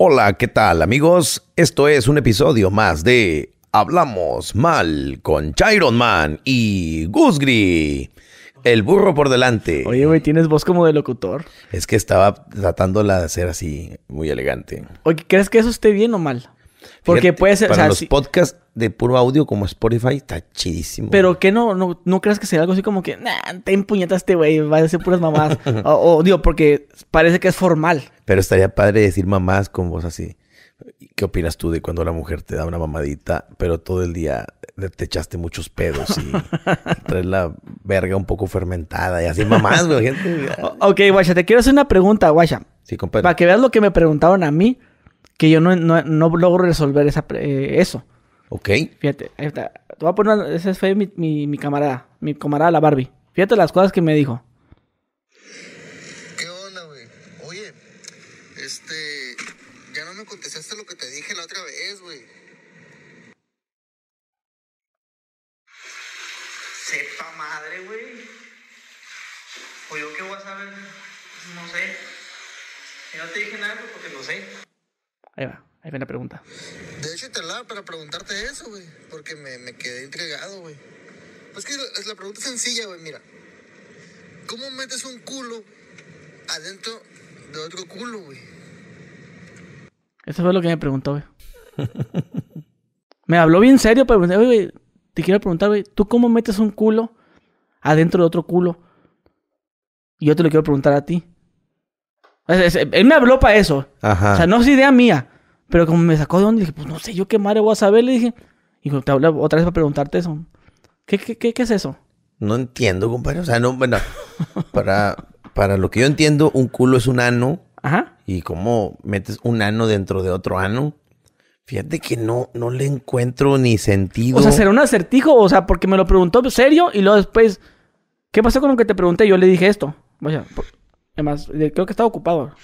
Hola, ¿qué tal amigos? Esto es un episodio más de Hablamos Mal con Chiron Man y Gusgri. El burro por delante. Oye, güey, tienes voz como de locutor. Es que estaba tratándola de hacer así, muy elegante. Oye, ¿crees que eso esté bien o mal? Porque puede ser... o Para sea, los podcasts de puro audio como Spotify, está chidísimo. pero que no, no, no crees que sea algo así como que, nah, te empuñetas este güey, va a decir puras mamás. o, o, digo, porque parece que es formal. Pero estaría padre decir mamás con voz así. ¿Qué opinas tú de cuando la mujer te da una mamadita, pero todo el día te echaste muchos pedos y traes la verga un poco fermentada y así mamás, güey? gente. Ok, Guacha, te quiero hacer una pregunta, Guacha. Sí, compadre. Para que veas lo que me preguntaron a mí, que yo no, no, no logro resolver esa, eh, eso. Ok. Fíjate, ahí está. Te voy a poner, ese fue mi, mi, mi camarada, mi camarada la Barbie. Fíjate las cosas que me dijo. ¿Qué onda, güey? Oye, este. Ya no me contestaste lo que te dije la otra vez, güey. Sepa madre, güey. O yo qué voy a saber, no sé. Y no te dije nada pues, porque lo sé. Ahí va, ahí va la pregunta. De hecho, te hablaba para preguntarte eso, güey. Porque me, me quedé intrigado, güey. Pues que la, la pregunta es sencilla, güey. Mira. ¿Cómo metes un culo adentro de otro culo, güey? Eso fue lo que me preguntó, güey. me habló bien serio, pero güey, te quiero preguntar, güey, ¿tú cómo metes un culo adentro de otro culo? Y yo te lo quiero preguntar a ti. Él me habló para eso. Ajá. O sea, no es idea mía. Pero como me sacó de donde, dije, pues no sé, yo qué madre voy a saber, le dije. Y te hablo otra vez para preguntarte eso. ¿Qué, qué, qué, qué es eso? No entiendo, compadre. O sea, no, bueno, para, para lo que yo entiendo, un culo es un ano. Ajá. Y cómo metes un ano dentro de otro ano. Fíjate que no, no le encuentro ni sentido. O sea, ¿será un acertijo? O sea, porque me lo preguntó serio y luego después, ¿qué pasó con lo que te pregunté? Yo le dije esto. Vaya, por- además, creo que estaba ocupado.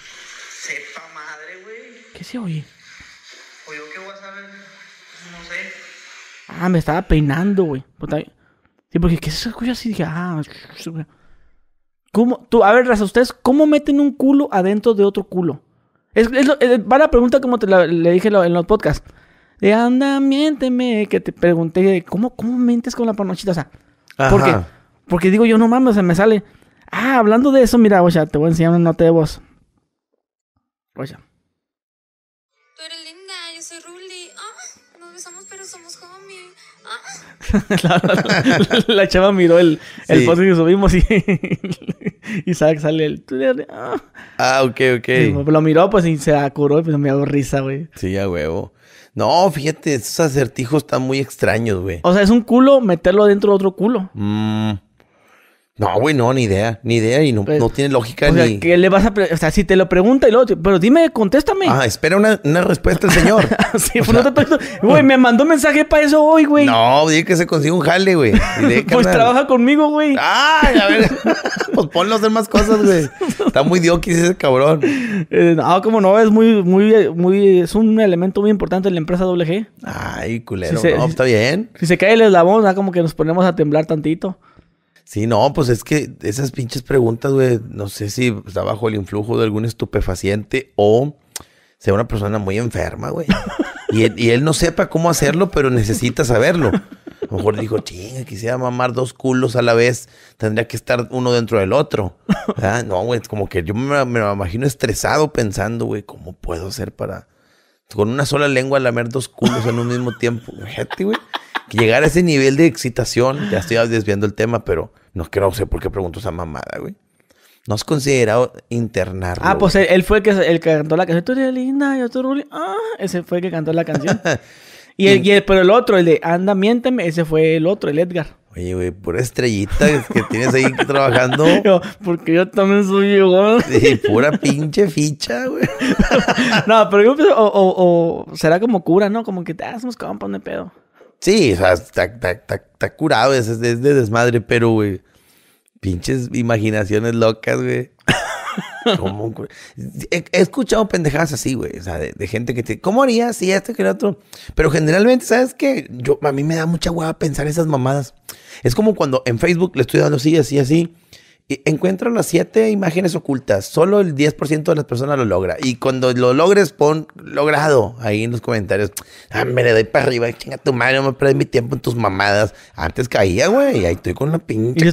Sepa madre, güey. ¿Qué se oye? O yo qué voy a saber, no sé. Ah, me estaba peinando, güey. Puta, Sí, porque ¿qué se escucha así? Dije, ah, ¿cómo? Tú, a ver, raza, ¿ustedes cómo meten un culo adentro de otro culo? Es, es va la pregunta como te la- le dije lo- en los podcasts. De anda, miénteme, que te pregunté, ¿cómo, cómo mentes con la panochita? O sea, ¿por qué? Ajá. Porque digo yo, no mames, se me sale. Ah, hablando de eso, mira, oye, te voy a enseñar una nota de voz. Oye. Tú eres linda, yo soy Ruli. Ah, nos besamos pero somos homies. Ah. la, la- la chava miró el, el Sí. post que subimos y, y sabe que sale el... ah. Ah, ok, ok. Y Lo miró pues y se acuró y pues me dio risa, güey. Sí, a huevo. No, fíjate, esos acertijos están muy extraños, güey. O sea, es un culo meterlo dentro de otro culo. Mm. No, güey, no, ni idea, ni idea y no, Pues, no tiene lógica O sea, ni... que le vas a... pre- O sea, si te lo pregunta y luego... te- Pero dime, contéstame. Ah, espera una, una respuesta señor. sí, pues no te. Güey, me mandó mensaje para eso hoy, güey. no, dile que se consiga un jale, güey. Pues carnal. trabaja conmigo, güey. Ay, a ver. pues ponlo a hacer más cosas, güey. Está muy dioquis ese cabrón. Eh, no, como no, es muy, muy, muy... Es un elemento muy importante en la empresa WG. Ay, culero. No, sí. está bien. Si se cae el eslabón, da como que nos ponemos a temblar tantito. Sí, no, pues es que esas pinches preguntas, güey, no sé si está bajo el influjo de algún estupefaciente o sea una persona muy enferma, güey. Y él, y él no sepa cómo hacerlo, pero necesita saberlo. A lo mejor dijo, chinga, quisiera mamar dos culos a la vez, tendría que estar uno dentro del otro. Ah, no, güey, como que yo me, me imagino estresado pensando, güey, ¿cómo puedo hacer para con una sola lengua lamer dos culos en un mismo tiempo? Fíjate, güey. Llegar a ese nivel de excitación, ya estoy desviando el tema, pero no quiero sé por qué pregunto esa mamada, güey. ¿No has considerado internarlo? Ah, pues él, él fue el que, el que cantó la canción. Tú eres linda, yo soy Ruli. Ah, ese fue el que cantó la canción. y, el, y el- pero el otro, el de Anda, miénteme, ese fue el otro, el Edgar. Oye, güey, pura estrellita que tienes ahí trabajando. Yo, porque yo también soy igual. Y pura pinche ficha, güey. no, pero yo pienso, o, o, o será como cura, ¿no? Como que te hacemos compas, no pedo. Sí, o sea, está, está- está- está curado, es, es de desmadre, pero, güey, pinches imaginaciones locas, güey. ¿Cómo, güey? He, he escuchado pendejadas así, güey, o sea, de, de gente que te... ¿Cómo harías si esto que el otro? Pero generalmente, ¿sabes qué? Yo, a mí me da mucha hueva pensar esas mamadas. Es como cuando en Facebook le estoy dando así, así, así, encuentra las siete imágenes ocultas. Solo el 10% de las personas lo logra. Y cuando lo logres, pon logrado ahí en los comentarios. Ah, me le doy para arriba. Chinga tu madre, no me pierdas mi tiempo en tus mamadas. Antes caía, güey. Ahí estoy con una Y pinche.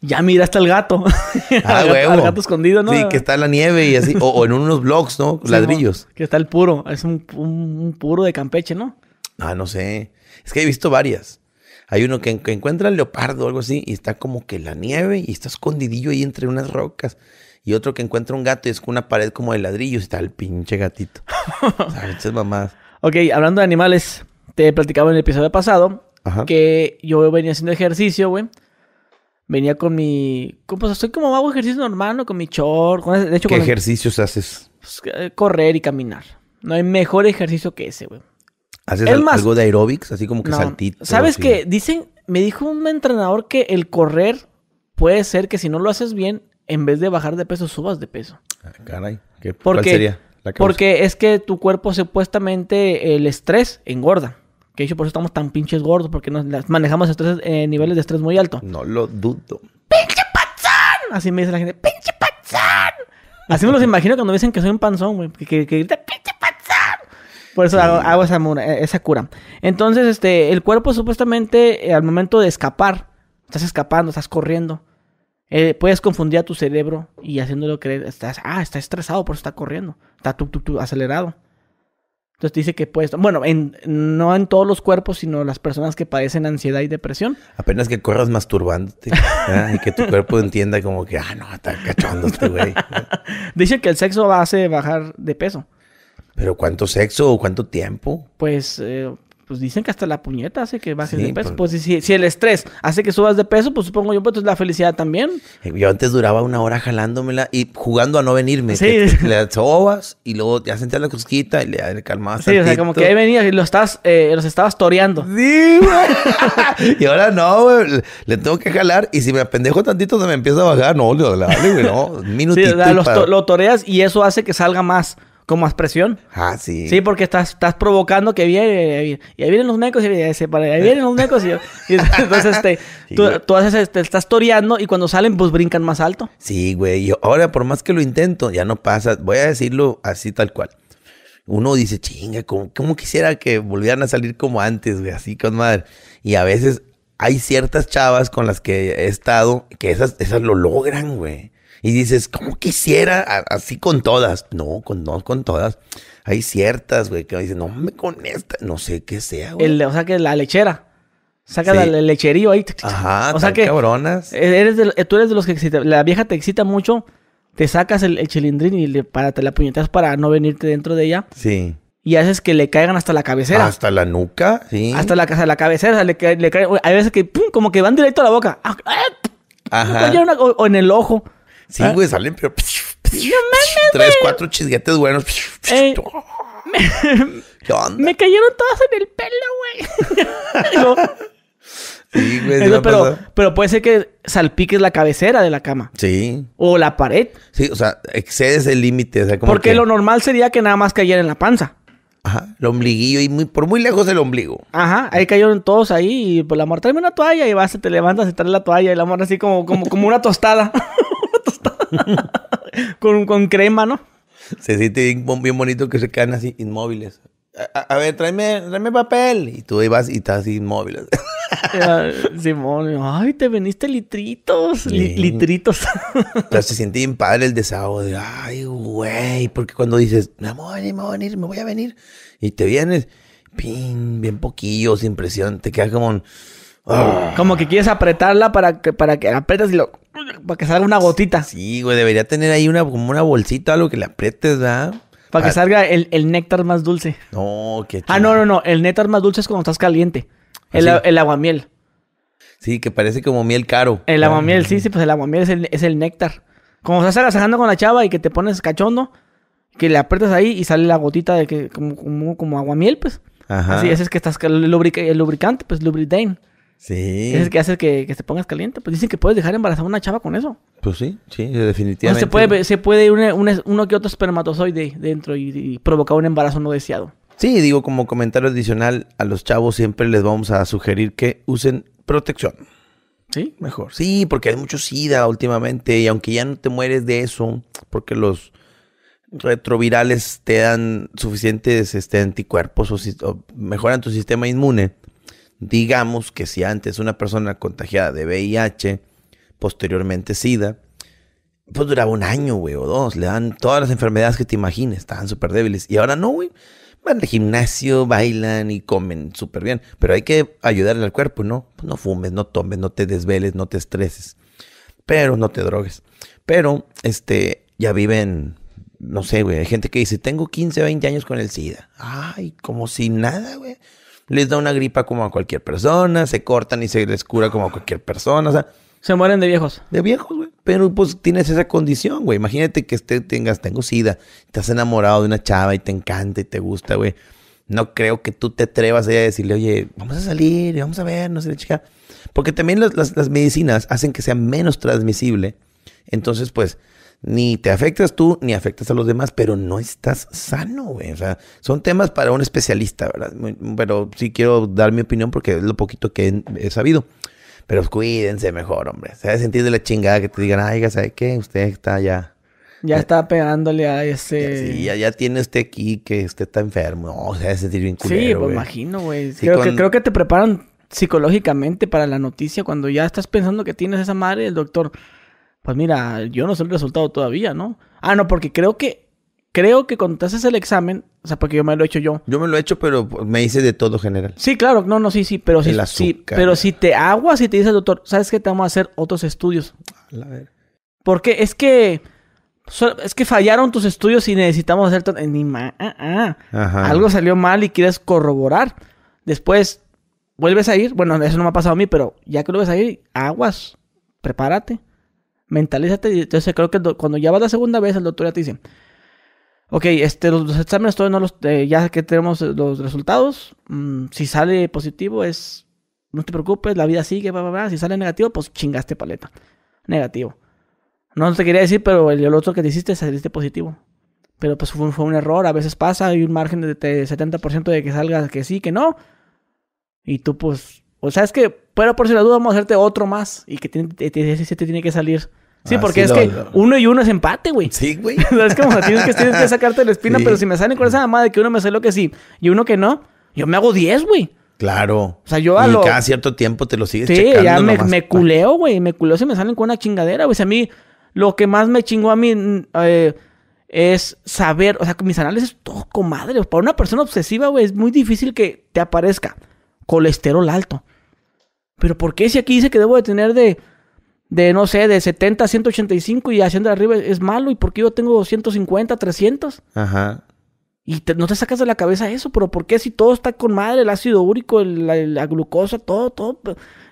ya miraste al gato. Ah, huevo. al gato escondido, ¿no? Sí, que está en la nieve y así. O, o en unos blogs, ¿no? Sí, Ladrillos. Que está el puro. Es un, un- un puro de Campeche, ¿no? Ah, no sé. Es que he visto varias. Hay uno que, que encuentra el leopardo o algo así y está como que la nieve y está escondidillo ahí entre unas rocas. Y otro que encuentra un gato y es con una pared como de ladrillos y está el pinche gatito. o sea, muchas mamadas. Ok, hablando de animales, te platicaba en el episodio pasado Ajá. que yo venía haciendo ejercicio, güey. Venía con mi... Pues soy como hago ejercicio normal, ¿no? Con mi short. con de hecho, ¿Qué con ejercicios haces? pues, eh, correr y caminar. No hay mejor ejercicio que ese, güey. ¿Haces Es al- más- algo de aerobics? Así como que No, saltito. ¿Sabes qué? Dicen, me dijo un entrenador que el correr puede ser que si no lo haces bien, en vez de bajar de peso, subas de peso. Ah, caray. ¿Qué, ¿Por ¿Cuál sería la causa? Porque es que tu cuerpo supuestamente el estrés engorda. Que de hecho por eso estamos tan pinches gordos, porque nos manejamos estrés, eh, niveles de estrés muy altos. No lo dudo. Así me dice la gente, ¡pinche panzón! Así me los imagino cuando me dicen que soy un panzón, güey. Que, que, que grita, ¡pinche panzón! Por eso hago, hago esa, mura- eh, esa cura. Entonces, este, el cuerpo supuestamente eh, al momento de escapar, estás escapando, estás corriendo. eh, puedes confundir a tu cerebro y haciéndolo creer, estás, ah, está estresado, por eso está corriendo. Está tu, tu, tu, acelerado. Entonces dice que puedes, bueno, en, no en todos los cuerpos, sino las personas que padecen ansiedad y depresión. Apenas que corras masturbándote. ¿verdad? y que tu cuerpo entienda como que, ah, no, está cachondo este güey. Dice que el sexo hace bajar de peso. Pero ¿cuánto sexo o cuánto tiempo? Pues, eh, pues dicen que hasta la puñeta hace que bajes Sí, de peso. pues- Pues, si, si el estrés hace que subas de peso, pues supongo yo, pues la felicidad también. Eh, Yo antes duraba una hora jalándomela y jugando a no venirme. Sí. Te- le sobas y luego ya sentías la cosquita y le, le calmabas Sí, o sea, como que ahí venías y lo estás, eh, los estabas toreando. Sí, güey. y ahora no, güey. Le, tengo que jalar y si me apendejo tantito se me empieza a bajar. No, le dale, güey, no. Sí, minutito. o sea, los lo toreas y eso hace que salga más, con más presión. Ah, sí. Sí, porque estás, estás provocando que viene, ahí viene, y ahí vienen los mecos, y ahí, se para- ahí vienen los mecos, y, y entonces este, Sí, tú, tú haces, este, estás toreando y cuando salen, pues brincan más alto. Sí, güey. Yo ahora, por más que lo intento, ya no pasa. Voy a decirlo así tal cual. Uno dice, chinga, ¿cómo, cómo quisiera que volvieran a salir como antes, güey? Así con madre. Y a veces hay ciertas chavas con las que he estado que esas, esas lo logran, güey. Y dices, ¿cómo quisiera? A- Así con todas. No, con, no con todas. Hay ciertas, güey, que dicen, no, me con esta. No sé qué sea, güey. El, o sea que la lechera. Saca Sí. la- el lecherío ahí. Ajá, o sea que cabronas. eres de- tú eres de los que la vieja te excita mucho, te sacas el, el chilindrín y le, para, te la puñetas para no venirte dentro de ella Sí. y haces que le caigan hasta la cabecera. Hasta la nuca, sí. Hasta la, hasta la cabecera, o sea, le, le hay veces que pum, como que van directo a la boca. Ajá. o en el ojo. Sí, Ah. güey, salen, pero. Tres, cuatro chisguetes buenos. Eh, ¿Qué onda? Me cayeron todas en el pelo, güey. Sí, güey, sí, me pero, pero puede ser que salpiques la cabecera de la cama. Sí. O la pared. Sí, o sea, excedes el límite. O sea, Porque que- lo normal sería que nada más cayera en la panza. Ajá, el ombliguillo y muy, por muy lejos del ombligo. Ajá, ahí cayeron todos ahí y pues la amor, tráeme una toalla y vas, te levantas y traes la toalla y la amor así como, como, como una tostada. Con, con crema, ¿no? Se siente bien, bon- bien bonito que se quedan así inmóviles. A, a- a ver, tráeme, tráeme papel. Y tú ahí vas y estás así inmóvil. Simón, ay, te veniste litritos, li- litritos. Entonces se siente bien padre el desahogo de, ay, güey, porque cuando dices, me voy a venir, me voy a venir, me voy a venir, y te vienes, pin, bien poquillo, sin presión, te queda como un, como que quieres apretarla para que, para que apretas y lo, para que salga una gotita. Sí, güey, debería tener ahí una, como una bolsita, algo que le aprietes, ¿verdad? Para que Ah, salga el, el néctar más dulce. No, qué Ah, no, no, no. El néctar más dulce es cuando estás caliente. El, ¿Ah, sí? el aguamiel. Sí, que parece como miel caro. El Ah. aguamiel, sí, sí, pues el aguamiel es el, es el néctar. Como estás agasajando con la chava y que te pones cachondo, que le aprietas ahí y sale la gotita de que como, como, como aguamiel, pues. Ajá. Así ese es que estás el, lubrica- el lubricante, pues lubricane. Sí. Es el que hace que, que te pongas caliente. Pues dicen que puedes dejar embarazada a una chava con eso. Pues sí, sí, O sea, definitivamente. se puede, se puede une- une- uno que otro espermatozoide dentro y, y provocar un embarazo no deseado. Sí, digo, como comentario adicional, a los chavos siempre les vamos a sugerir que usen protección. ¿Sí? Mejor. Sí, porque hay mucho SIDA últimamente y aunque ya no te mueres de eso, porque los retrovirales te dan suficientes este, anticuerpos o, o mejoran tu sistema inmune, digamos que si antes una persona contagiada de VIH, posteriormente SIDA, pues duraba un año, güey, o dos, le dan todas las enfermedades que te imagines, estaban súper débiles. Y ahora no, güey. Van al gimnasio, bailan y comen súper bien. Pero hay que ayudarle al cuerpo, ¿no? Pues no fumes, no tomes, no te desveles, no te estreses. Pero no te drogues. Pero, este, ya viven, no sé, güey. Hay gente que dice, tengo 15, 20 años con el SIDA. Ay, como si nada, güey. Les da una gripa como a cualquier persona, se cortan y se les cura como a cualquier persona. O sea, Se mueren de viejos. de viejos, güey. Pero pues tienes esa condición, güey. Imagínate que este, tengas, tengo sida, estás enamorado de una chava y te encanta y te gusta, güey. No creo que tú te atrevas a ir a decirle, oye, vamos a salir, vamos a ver, no sé, chica. Porque también las, las- las medicinas hacen que sea menos transmisible. Entonces, pues, ni te afectas tú, ni afectas a los demás, pero no estás sano, güey. O sea, son temas para un especialista, ¿verdad? Pero sí quiero dar mi opinión porque es lo poquito que he, he sabido. Pero cuídense mejor, hombre. Se ha de sentir de la chingada que te digan, ay, ¿sabe qué? Usted está ya. Ya está pegándole a ese. Sí, ya, ya tiene usted aquí que usted está enfermo. No, se ha de sentir bien Sí, culero, pues güey. imagino, güey. Sí, creo, que, creo que te preparan psicológicamente para la noticia cuando ya estás pensando que tienes esa madre el doctor. Pues mira, yo no sé el resultado todavía, ¿no? Ah, no, porque creo que creo que cuando te haces el examen, o sea, porque yo me lo he hecho yo. Yo me lo he hecho, pero me hice de todo general. Sí, claro, no, no, sí, sí, pero El sí, pero si te aguas y te dice el doctor, ¿sabes qué? Te vamos a hacer otros estudios. A la ver. Porque es que es que fallaron tus estudios y necesitamos hacer ni ma- ah, ah. Algo salió mal y quieres corroborar. Después vuelves a ir, bueno, eso no me ha pasado a mí, pero ya que lo ves a ir, aguas, prepárate, mentalízate. Entonces creo que cuando ya vas la segunda vez, el doctor ya te dice, ok, este, los, los exámenes todavía no los, eh, ya que tenemos los resultados, mm, si sale positivo es, no te preocupes, la vida sigue, bla, bla, bla. si sale negativo, pues chingaste paleta, negativo. No te quería decir, pero el, el otro que te hiciste saliste positivo. Pero pues fue, fue un error, a veces pasa, hay un margen de, de 70% de que salga que sí, que no. Y tú pues, o sea, es que, pero por si la duda vamos a hacerte otro más y que te, te tiene que salir. Sí, Ah, porque sí, es lo- que lo- uno y uno es empate, güey. Sí, güey. Es como tienes que, tienes que sacarte la espina, Sí. pero si me salen con esa mamada de que uno me salió que sí y uno que no, yo me hago 10, güey. Claro. O sea, yo a y lo- cada cierto tiempo te lo sigues Sí, checando. ya me, nomás me pa- culeo, güey. Me culeo si me salen con una chingadera, güey. O sea, a mí, lo que más me chingó a mí mm, eh, es saber, o sea, con mis análisis, todo comadre. Para una persona obsesiva, güey, es muy difícil que te aparezca colesterol alto. Pero ¿por qué si aquí dice que debo de tener de, de no sé, de 70 a 185 y haciendo de arriba es malo? ¿Y por qué yo tengo 150, 300? Ajá. Y te- no te sacas de la cabeza eso, pero ¿por qué si todo está con madre? El ácido úrico, el- la, la glucosa, todo, todo,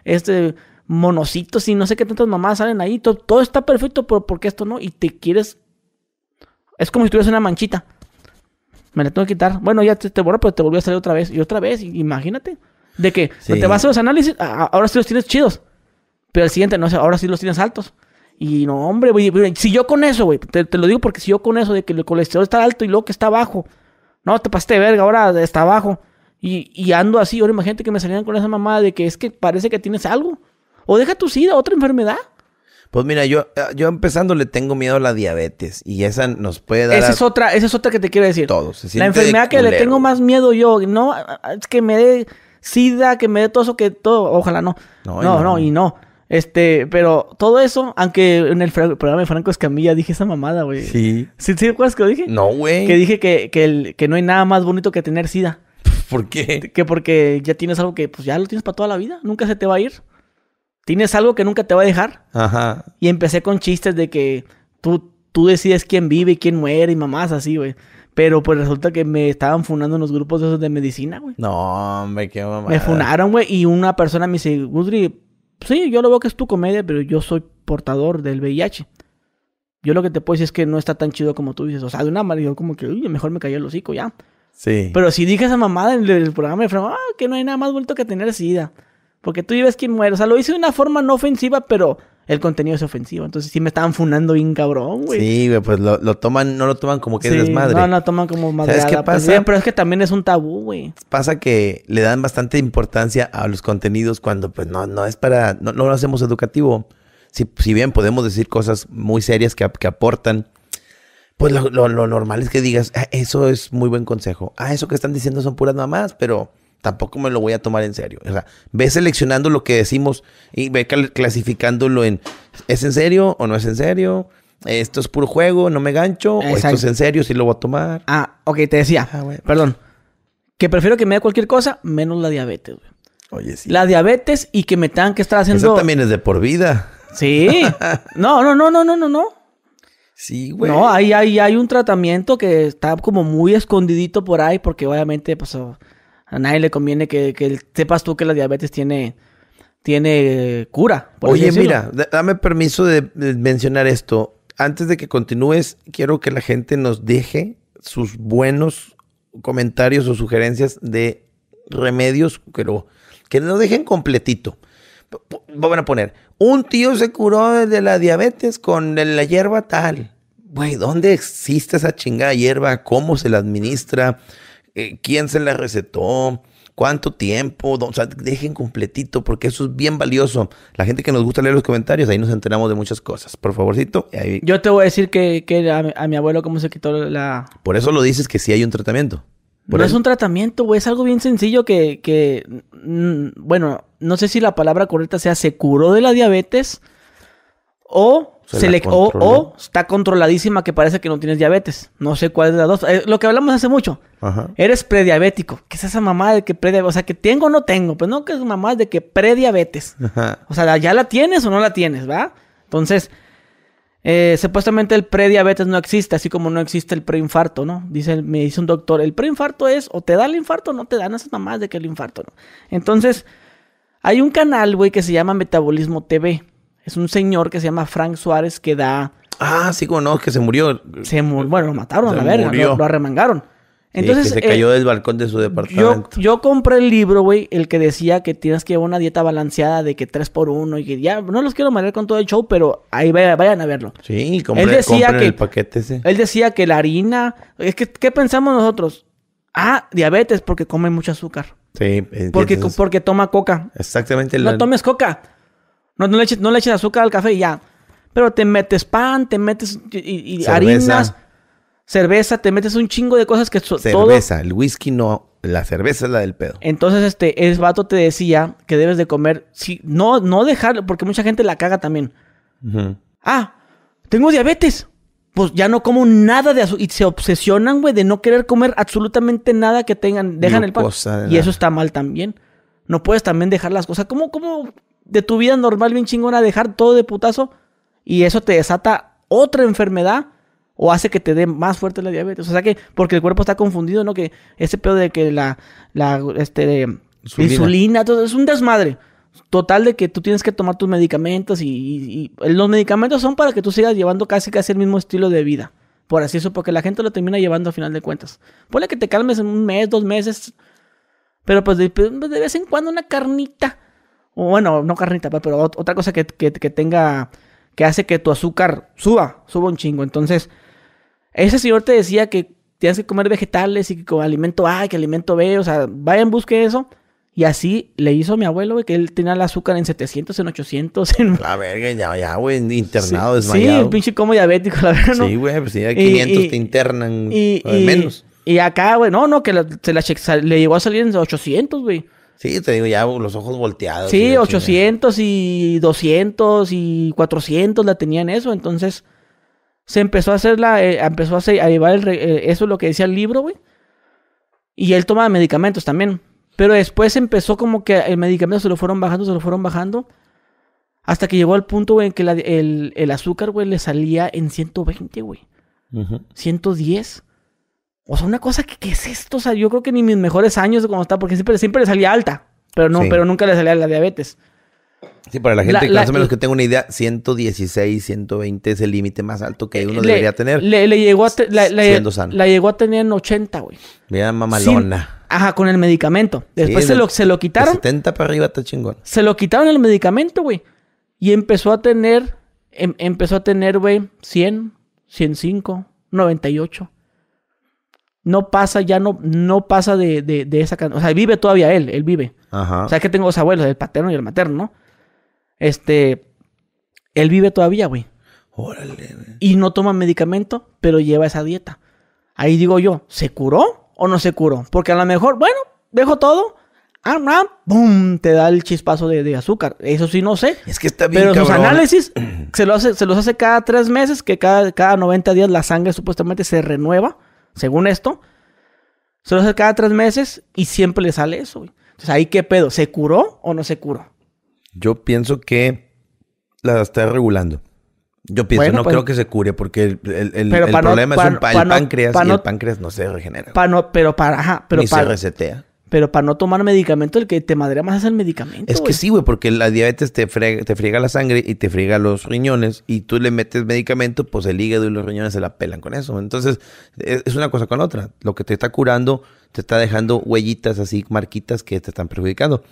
este, monocitos y no sé qué tantas mamás salen ahí, todo, todo está perfecto, pero ¿por qué esto no? Y te quieres... Es como si tuvieras una manchita. Me la tengo que quitar. Bueno, ya te, te borra, pero te volvió a salir otra vez. Y otra vez, imagínate. De que Sí. te vas a los análisis, a- ahora sí los tienes chidos. Pero el siguiente, no sé, ahora sí los tienes altos. Y no, hombre, güey, si yo con eso, güey, te, te lo digo porque si yo con eso de que el colesterol está alto y luego que está bajo, no, te pasaste de verga, ahora está abajo. Y, y ando así, ahora imagínate que me salieran con esa mamada de que es que parece que tienes algo. O deja tu sida, otra enfermedad. Pues mira, yo, yo empezando le tengo miedo a la diabetes. Y esa nos puede dar Esa a es otra, esa es otra que te quiero decir. todos. La enfermedad que le tengo más miedo yo, no, es que me dé sida, que me dé todo eso, que todo, ojalá no. No, No, y no, no. y no. Este, pero todo eso, aunque en el programa de Franco Escamilla dije esa mamada, güey. Sí. ¿Sí, sí recuerdas que lo dije? No, güey. Que dije que, que, el- que no hay nada más bonito que tener sida. ¿Por qué? Que porque ya tienes algo que pues ya lo tienes para toda la vida, nunca se te va a ir. Tienes algo que nunca te va a dejar. Ajá. Y empecé con chistes de que tú, tú decides quién vive y quién muere y mamás así, güey. Pero pues resulta que me estaban funando en los grupos de esos de medicina, güey. No, hombre, qué mamada. Me funaron, güey, y una persona me dice, Gudri, sí, yo lo veo que es tu comedia, pero yo soy portador del VIH. Yo lo que te puedo decir es que no está tan chido como tú dices. O sea, de una manera, yo como que, uy, mejor me cayó el hocico ya. Sí. Pero si dije esa mamada en el programa de Franco, ah, que no hay nada más bonito que tener sida. Porque tú vives quien muere. O sea, lo hice de una forma no ofensiva, pero el contenido es ofensivo. Entonces sí me estaban funando bien cabrón, güey. Sí, güey, pues lo, lo toman, no lo toman como que es desmadre. No, no toman como madre. ¿Sabes qué pasa? pero es que también es un tabú, güey. Pasa que le dan bastante importancia a los contenidos cuando pues no, no es para, no, no lo hacemos educativo. Si, si bien podemos decir cosas muy serias que, que aportan, pues lo, lo- lo normal es que digas, "Ah, eso es muy buen consejo. Ah, eso que están diciendo son puras mamás, pero tampoco me lo voy a tomar en serio. O sea, ve seleccionando lo que decimos y ve clasificándolo en, ¿es en serio o no es en serio? Esto es puro juego, no me gancho, o esto es en serio, sí lo voy a tomar. Ah, ok, te decía. Ah. Perdón. Que prefiero que me dé cualquier cosa menos la diabetes, güey. Oye, sí. La diabetes y que me tengan que estar haciendo. Eso también es de por vida. Sí. No, no, no, no, no, no, no. Sí, güey. No, hay, hay, hay un tratamiento que está como muy escondidito por ahí, porque obviamente, pues, a nadie le conviene que, que sepas tú que la diabetes tiene, tiene cura. por así Oye, mira, da- dame permiso de, de mencionar esto. Antes de que continúes, quiero que la gente nos deje sus buenos comentarios o sugerencias de remedios, pero que nos dejen completito. Van a poner, un tío se curó de la diabetes con la hierba tal. Güey, ¿dónde existe esa chingada hierba? ¿Cómo se la administra? Eh, ¿Quién se la recetó? ¿Cuánto tiempo? O sea, dejen completito porque eso es bien valioso. La gente que nos gusta leer los comentarios, ahí nos enteramos de muchas cosas. Por favorcito, ahí- Yo te voy a decir que, que a, mi- a mi abuelo cómo se quitó la... por eso lo dices que sí hay un tratamiento. Por no es un tratamiento, güey, es algo bien sencillo que, que, mm, bueno, no sé si la palabra correcta sea se curó de la diabetes o, Se le, o, o está controladísima que parece que no tienes diabetes. No sé cuál es de las dos. Eh, lo que hablamos hace mucho. Ajá. Eres prediabético. ¿Qué es esa mamá de que prediabetes? O sea, que tengo o no tengo. Pues no, que es mamá de que prediabetes. Ajá. O sea, ¿ya la tienes o no la tienes, va? Entonces, eh, supuestamente el prediabetes no existe, así como no existe el preinfarto, ¿no? Dice, me dice un doctor, el preinfarto es o te da el infarto o no te dan esas mamás de que el infarto, ¿no? Entonces, hay un canal, güey, que se llama Metabolismo TV. Es un señor que se llama Frank Suárez que da... Ah, sí, como no, que se murió. Se mu- bueno, lo mataron, Se a la verga, murió. lo, lo arremangaron. Sí, Entonces, que se eh, cayó del balcón de su departamento. yo compré el libro, güey, el que decía que tienes que llevar una dieta balanceada de que 3 por 1 y que ya, no los quiero marear con todo el show, pero ahí vaya- vayan a verlo. Sí, compré, Él decía que- el paquete ese. Él decía que la harina, es que, ¿qué pensamos nosotros? Ah, diabetes porque come mucho azúcar. Sí, Porque, entonces, porque toma coca. exactamente. la- No tomes coca. No, no, le eches, no le eches azúcar al café y ya. Pero te metes pan, te metes y, harinas, cerveza, te metes un chingo de cosas que so- todo... cerveza. El whisky no. La cerveza es la del pedo. Entonces, este, el vato te decía que debes de comer, sí, no, no dejar, porque mucha gente la caga también. Ah, tengo diabetes. Pues ya no como nada de azúcar. Y se obsesionan, güey, de no querer comer absolutamente nada que tengan. Dejan el pan. De Y nada. eso está mal también. No puedes también dejar las cosas. ¿Cómo, cómo de tu vida normal, bien chingona, dejar todo de putazo? Y eso te desata otra enfermedad o hace que te dé más fuerte la diabetes. O sea que, porque el cuerpo está confundido, ¿no? Que ese pedo de que la, la, este, Insulina. insulina, todo es un desmadre. Total de que tú tienes que tomar tus medicamentos y, y- y los medicamentos son para que tú sigas llevando casi casi el mismo estilo de vida. Por así eso, porque la gente lo termina llevando a final de cuentas. Ponle que te calmes en un mes, dos meses. Pero pues de, de vez en cuando una carnita. Bueno, no carnita, pero ot- otra cosa que, que- que tenga, que hace que tu azúcar suba, suba un chingo. Entonces, ese señor te decía que tienes que comer vegetales y que con alimento A, que alimento B, o sea, vayan, busque eso. Y así le hizo a mi abuelo, güey, que él tenía el azúcar en 700, en 800, en... La verga, ya, ya, güey, internado, sí, desmayado. el pinche como diabético, la verdad, ¿no? Sí, güey, pues si hay Y- 500 y- te internan Y, de menos. y acá, güey, no, no, que la- se la le llegó a salir en 800, güey. Sí, te digo, ya los ojos volteados. Sí, la 800 y 200 y 400 la tenían eso, entonces se empezó a hacer la, eh, empezó a, hacer- a llevar el eh, eso es lo que decía el libro, güey. Y él tomaba medicamentos también, pero después empezó como que el medicamento se lo fueron bajando, se lo fueron bajando, hasta que llegó al punto, güey, en que la- el, el azúcar, güey, le salía en 120, güey. chingada. Ujú. 110. O sea, una cosa que, ¿qué es esto? O sea, yo creo que ni mis mejores años de cómo está, porque siempre, siempre le salía alta, pero no, Sí. pero nunca le salía la diabetes. Sí, para la gente La- que la- más o menos que tenga una idea, 116, 120 es el límite más alto que uno Le- debería tener. Le, le llegó a te- la, la- Siendo sano. la llegó a tener en 80, güey. Mira, Sin- mamalona. Ajá, con el medicamento. Después Sí, se, de- lo, se lo De quitaron. 70 para arriba está chingón. Se lo quitaron el medicamento, güey. Y empezó a tener, em- empezó a tener, güey, 100, 105, 98. No pasa, ya no, no pasa de, de, de esa. O sea, vive todavía él, él vive. Ajá. O sea, que tengo dos abuelos, el paterno y el materno, ¿no? Este, él vive todavía, güey. Órale, güey. Y no toma medicamento, pero lleva esa dieta. Ahí digo yo, ¿se curó o no se curó? Porque a lo mejor, bueno, dejo todo. Ah, ah, ¡Bum! Te da el chispazo de, de azúcar. Eso sí, no sé. Es que está bien Pero sus cabrón. análisis se, lo hace, se los hace cada tres meses, que cada, cada 90 días la sangre supuestamente se renueva, según esto. Se lo hace cada tres meses y siempre le sale eso, güey. Entonces, ¿ahí qué pedo? ¿Se curó o no se curó? Yo pienso que la está regulando. Yo pienso, Bueno, no pues- creo que se cure porque el, el- el- no- problema es un pa- pa el páncreas pa y no- el páncreas no se regenera. No, pero para, ajá, pero ni se resetea. Pero para no tomar medicamento, el que te madrea más es el medicamento. Es que sí, güey, porque la diabetes te friega, te friega la sangre y te friega los riñones y tú le metes medicamento, pues el hígado y los riñones se la pelan con eso. Entonces, es es una cosa con otra. Lo que te está curando te está dejando huellitas así, marquitas que te están perjudicando.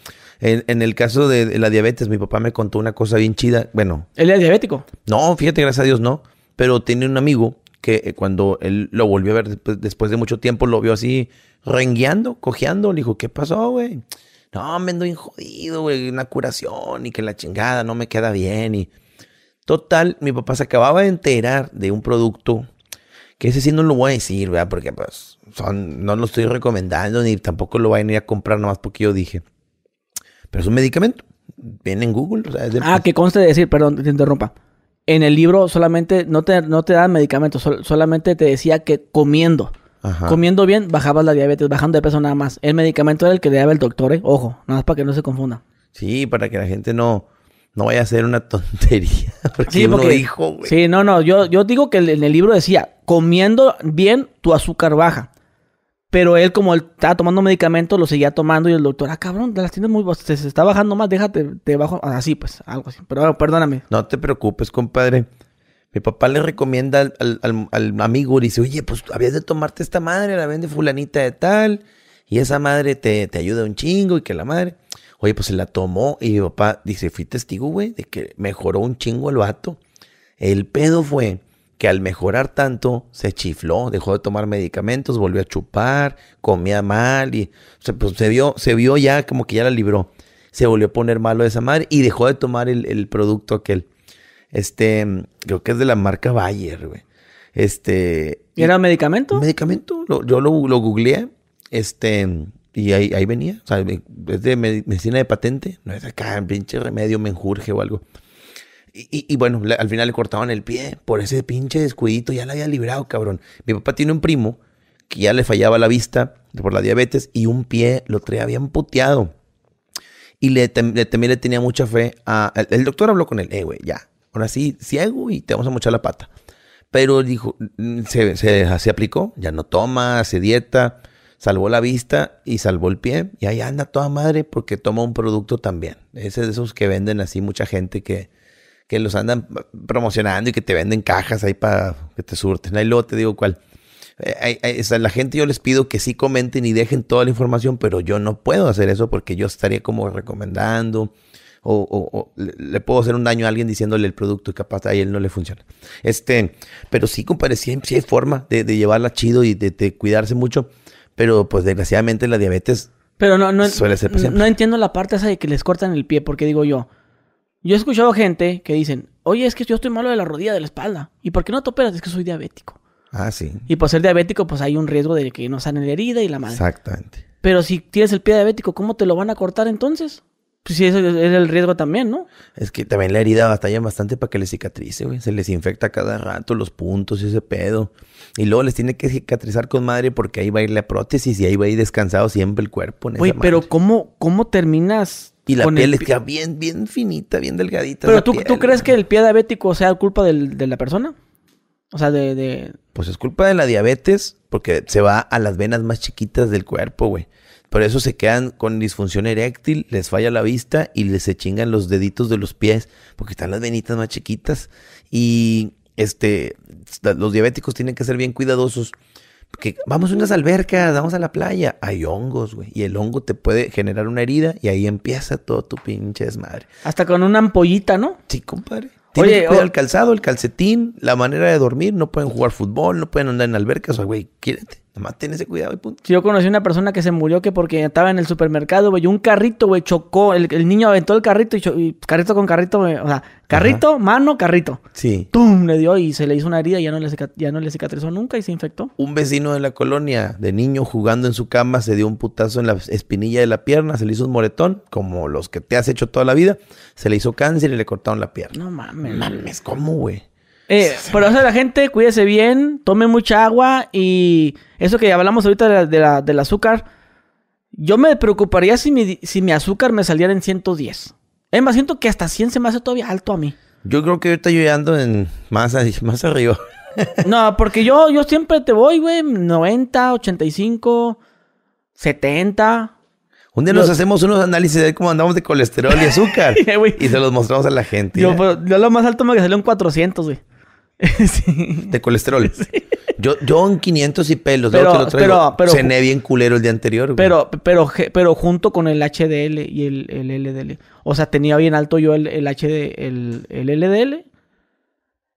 En, en el caso de, la diabetes, mi papá me contó una cosa bien chida. Bueno, Él es diabético. no, fíjate, gracias a Dios no. Pero tiene un amigo que eh, cuando él lo volvió a ver después, después de mucho tiempo, lo vio así rengueando, cojeando. Le dijo, ¿qué pasó, güey? No, me ando bien jodido, güey. Una curación y que la chingada no me queda bien. Y total, mi papá se acababa de enterar de un producto que ese sí no lo voy a decir, ¿verdad? Porque pues son, no lo estoy recomendando ni tampoco lo vayan a ir a comprar nomás porque yo dije. Pero es un medicamento. Viene en Google. o sea, es de- Ah, que conste de decir, perdón, te interrumpa. En el libro solamente no te, no te dan medicamentos, sol- solamente te decía que comiendo. Ajá. Comiendo bien, bajabas la diabetes, bajando de peso nada más. El medicamento era el que le daba el doctor, ¿eh? Ojo, nada más para que no se confunda. Sí, para que la gente no, no vaya a hacer una tontería. Porque uno dijo, güey. Sí, no, no, yo, yo digo que en el libro decía, comiendo bien, tu azúcar baja. Pero él, como él estaba tomando medicamentos, lo seguía tomando y el doctor, ah, cabrón, te las tienes muy... Se, se está bajando más, déjate, te bajo... Así, pues, algo así. Pero perdóname. No te preocupes, compadre. Mi papá le recomienda al- al amigo, le dice, oye, pues habías de tomarte esta madre, la vende fulanita de tal, y esa madre te, te ayuda un chingo, y que la madre... Oye, pues se la tomó, y mi papá dice, fui testigo, güey, de que mejoró un chingo el vato. El pedo fue que al mejorar tanto, se chifló, dejó de tomar medicamentos, volvió a chupar, comía mal, y o sea, pues, se, vio, se vio ya como que ya la libró. Se volvió a poner malo esa madre y dejó de tomar el, el producto aquel. Este, creo que es de la marca Bayer, güey. Este. ¿Y era medicamento? Medicamento. Lo- yo lo, lo googleé. Este. Y ahí, ahí venía. O sea, es de me- medicina de patente. No es acá, pinche remedio, menjurje o algo. Y, y- bueno, al final le cortaban el pie por ese pinche descuidito. Ya la había librado, cabrón. Mi papá tiene un primo que ya le fallaba la vista por la diabetes y un pie lo traía bien. Y le, tem- le- también le tenía mucha fe a... El, doctor habló con él, eh, güey, ya. Ahora sí, ciego y te vamos a mochar la pata. Pero dijo, se, se, se aplicó, ya no toma, hace dieta, salvó la vista y salvó el pie. Y ahí anda toda madre porque toma un producto también. Ese de esos que venden así mucha gente que, que los andan promocionando y que te venden cajas ahí para que te surten. Ahí luego te digo cuál. Eh, o sea, la gente yo les pido que sí comenten y dejen toda la información, pero yo no puedo hacer eso porque yo estaría como recomendando o, o- o le, le puedo hacer un daño a alguien diciéndole el producto y capaz a él no le funciona. Este, pero sí, compadre, sí, sí hay forma de, de llevarla chido y de, de cuidarse mucho, pero pues desgraciadamente la diabetes Pero no, no, Suele ser no entiendo la parte esa de que les cortan el pie, porque digo yo, yo he escuchado gente que dicen, oye, es que yo estoy malo de la rodilla, de la espalda. ¿Y por qué no te operas? Es que soy diabético. Ah, sí. Y por ser diabético, pues hay un riesgo de que no sane la herida y la madre. Exactamente. Pero si tienes el pie diabético, ¿cómo te lo van a cortar entonces? Pues sí, ese es el riesgo también, ¿no? Es que también la herida batalla bastante para que les cicatrice, güey. Se les infecta cada rato los puntos y ese pedo. Y luego les tiene que cicatrizar con madre porque ahí va a ir la prótesis y ahí va a ir descansado siempre el cuerpo. en esa Güey, pero. ¿cómo, cómo terminas Y la piel el queda bien, bien finita, bien delgadita. Pero tú, piel, ¿tú crees que el pie diabético sea culpa del- de la persona? O sea, de... de... Pues es culpa de la diabetes porque se va a las venas más chiquitas del cuerpo, güey. Por eso se quedan con disfunción eréctil, les falla la vista y les se chingan los deditos de los pies porque están las venitas más chiquitas. Y este, los diabéticos tienen que ser bien cuidadosos Que vamos a unas albercas, vamos a la playa. Hay hongos, güey. Y el hongo te puede generar una herida y ahí empieza todo tu pinche desmadre. Hasta con una ampollita, ¿no? Sí, compadre. Tienes Oye, que cuidar o- el calzado, el calcetín, la manera de dormir. No pueden jugar fútbol, no pueden andar en albercas. O sea, güey, quírate. Nomás ten ese cuidado y punto. Yo conocí una persona que se murió que porque estaba en el supermercado, güey, y un carrito, güey, chocó. El, el niño aventó el carrito y, carrito con carrito, güey, o sea, carrito, mano, carrito. Sí. ¡Tum! Le dio y se le hizo una herida y ya no le, ya no le cicatrizó nunca y se infectó. Un vecino de la colonia, de niño jugando en su cama, se dio un putazo en la espinilla de la pierna, se le hizo un moretón, como los que te has hecho toda la vida. Se le hizo cáncer y le cortaron la pierna. No mames. Mames, ¿cómo, güey? Eh, por eso la gente, cuídese bien, tome mucha agua y eso que hablamos ahorita de la- de la- del azúcar, yo me preocuparía si mi, si mi azúcar me saliera en 110. Es más, siento que hasta 100 se me hace todavía alto a mí. Yo creo que ahorita yo ya ando en más, más arriba. No, porque yo, yo siempre te voy, güey, 90, 85, 70. Un día nos hacemos unos análisis de cómo andamos de colesterol y azúcar. Y se los mostramos a la gente. Yo, pues, yo lo más alto me salió en 400, güey. sí. De colesterol. Yo, yo en 500 y pelos. Pero- lo traigo. pero- pero- Cené bien culero el día anterior. Pero, pero, ge- pero junto con el HDL y el, el LDL. O sea, tenía bien alto yo el, el HD, el, el LDL.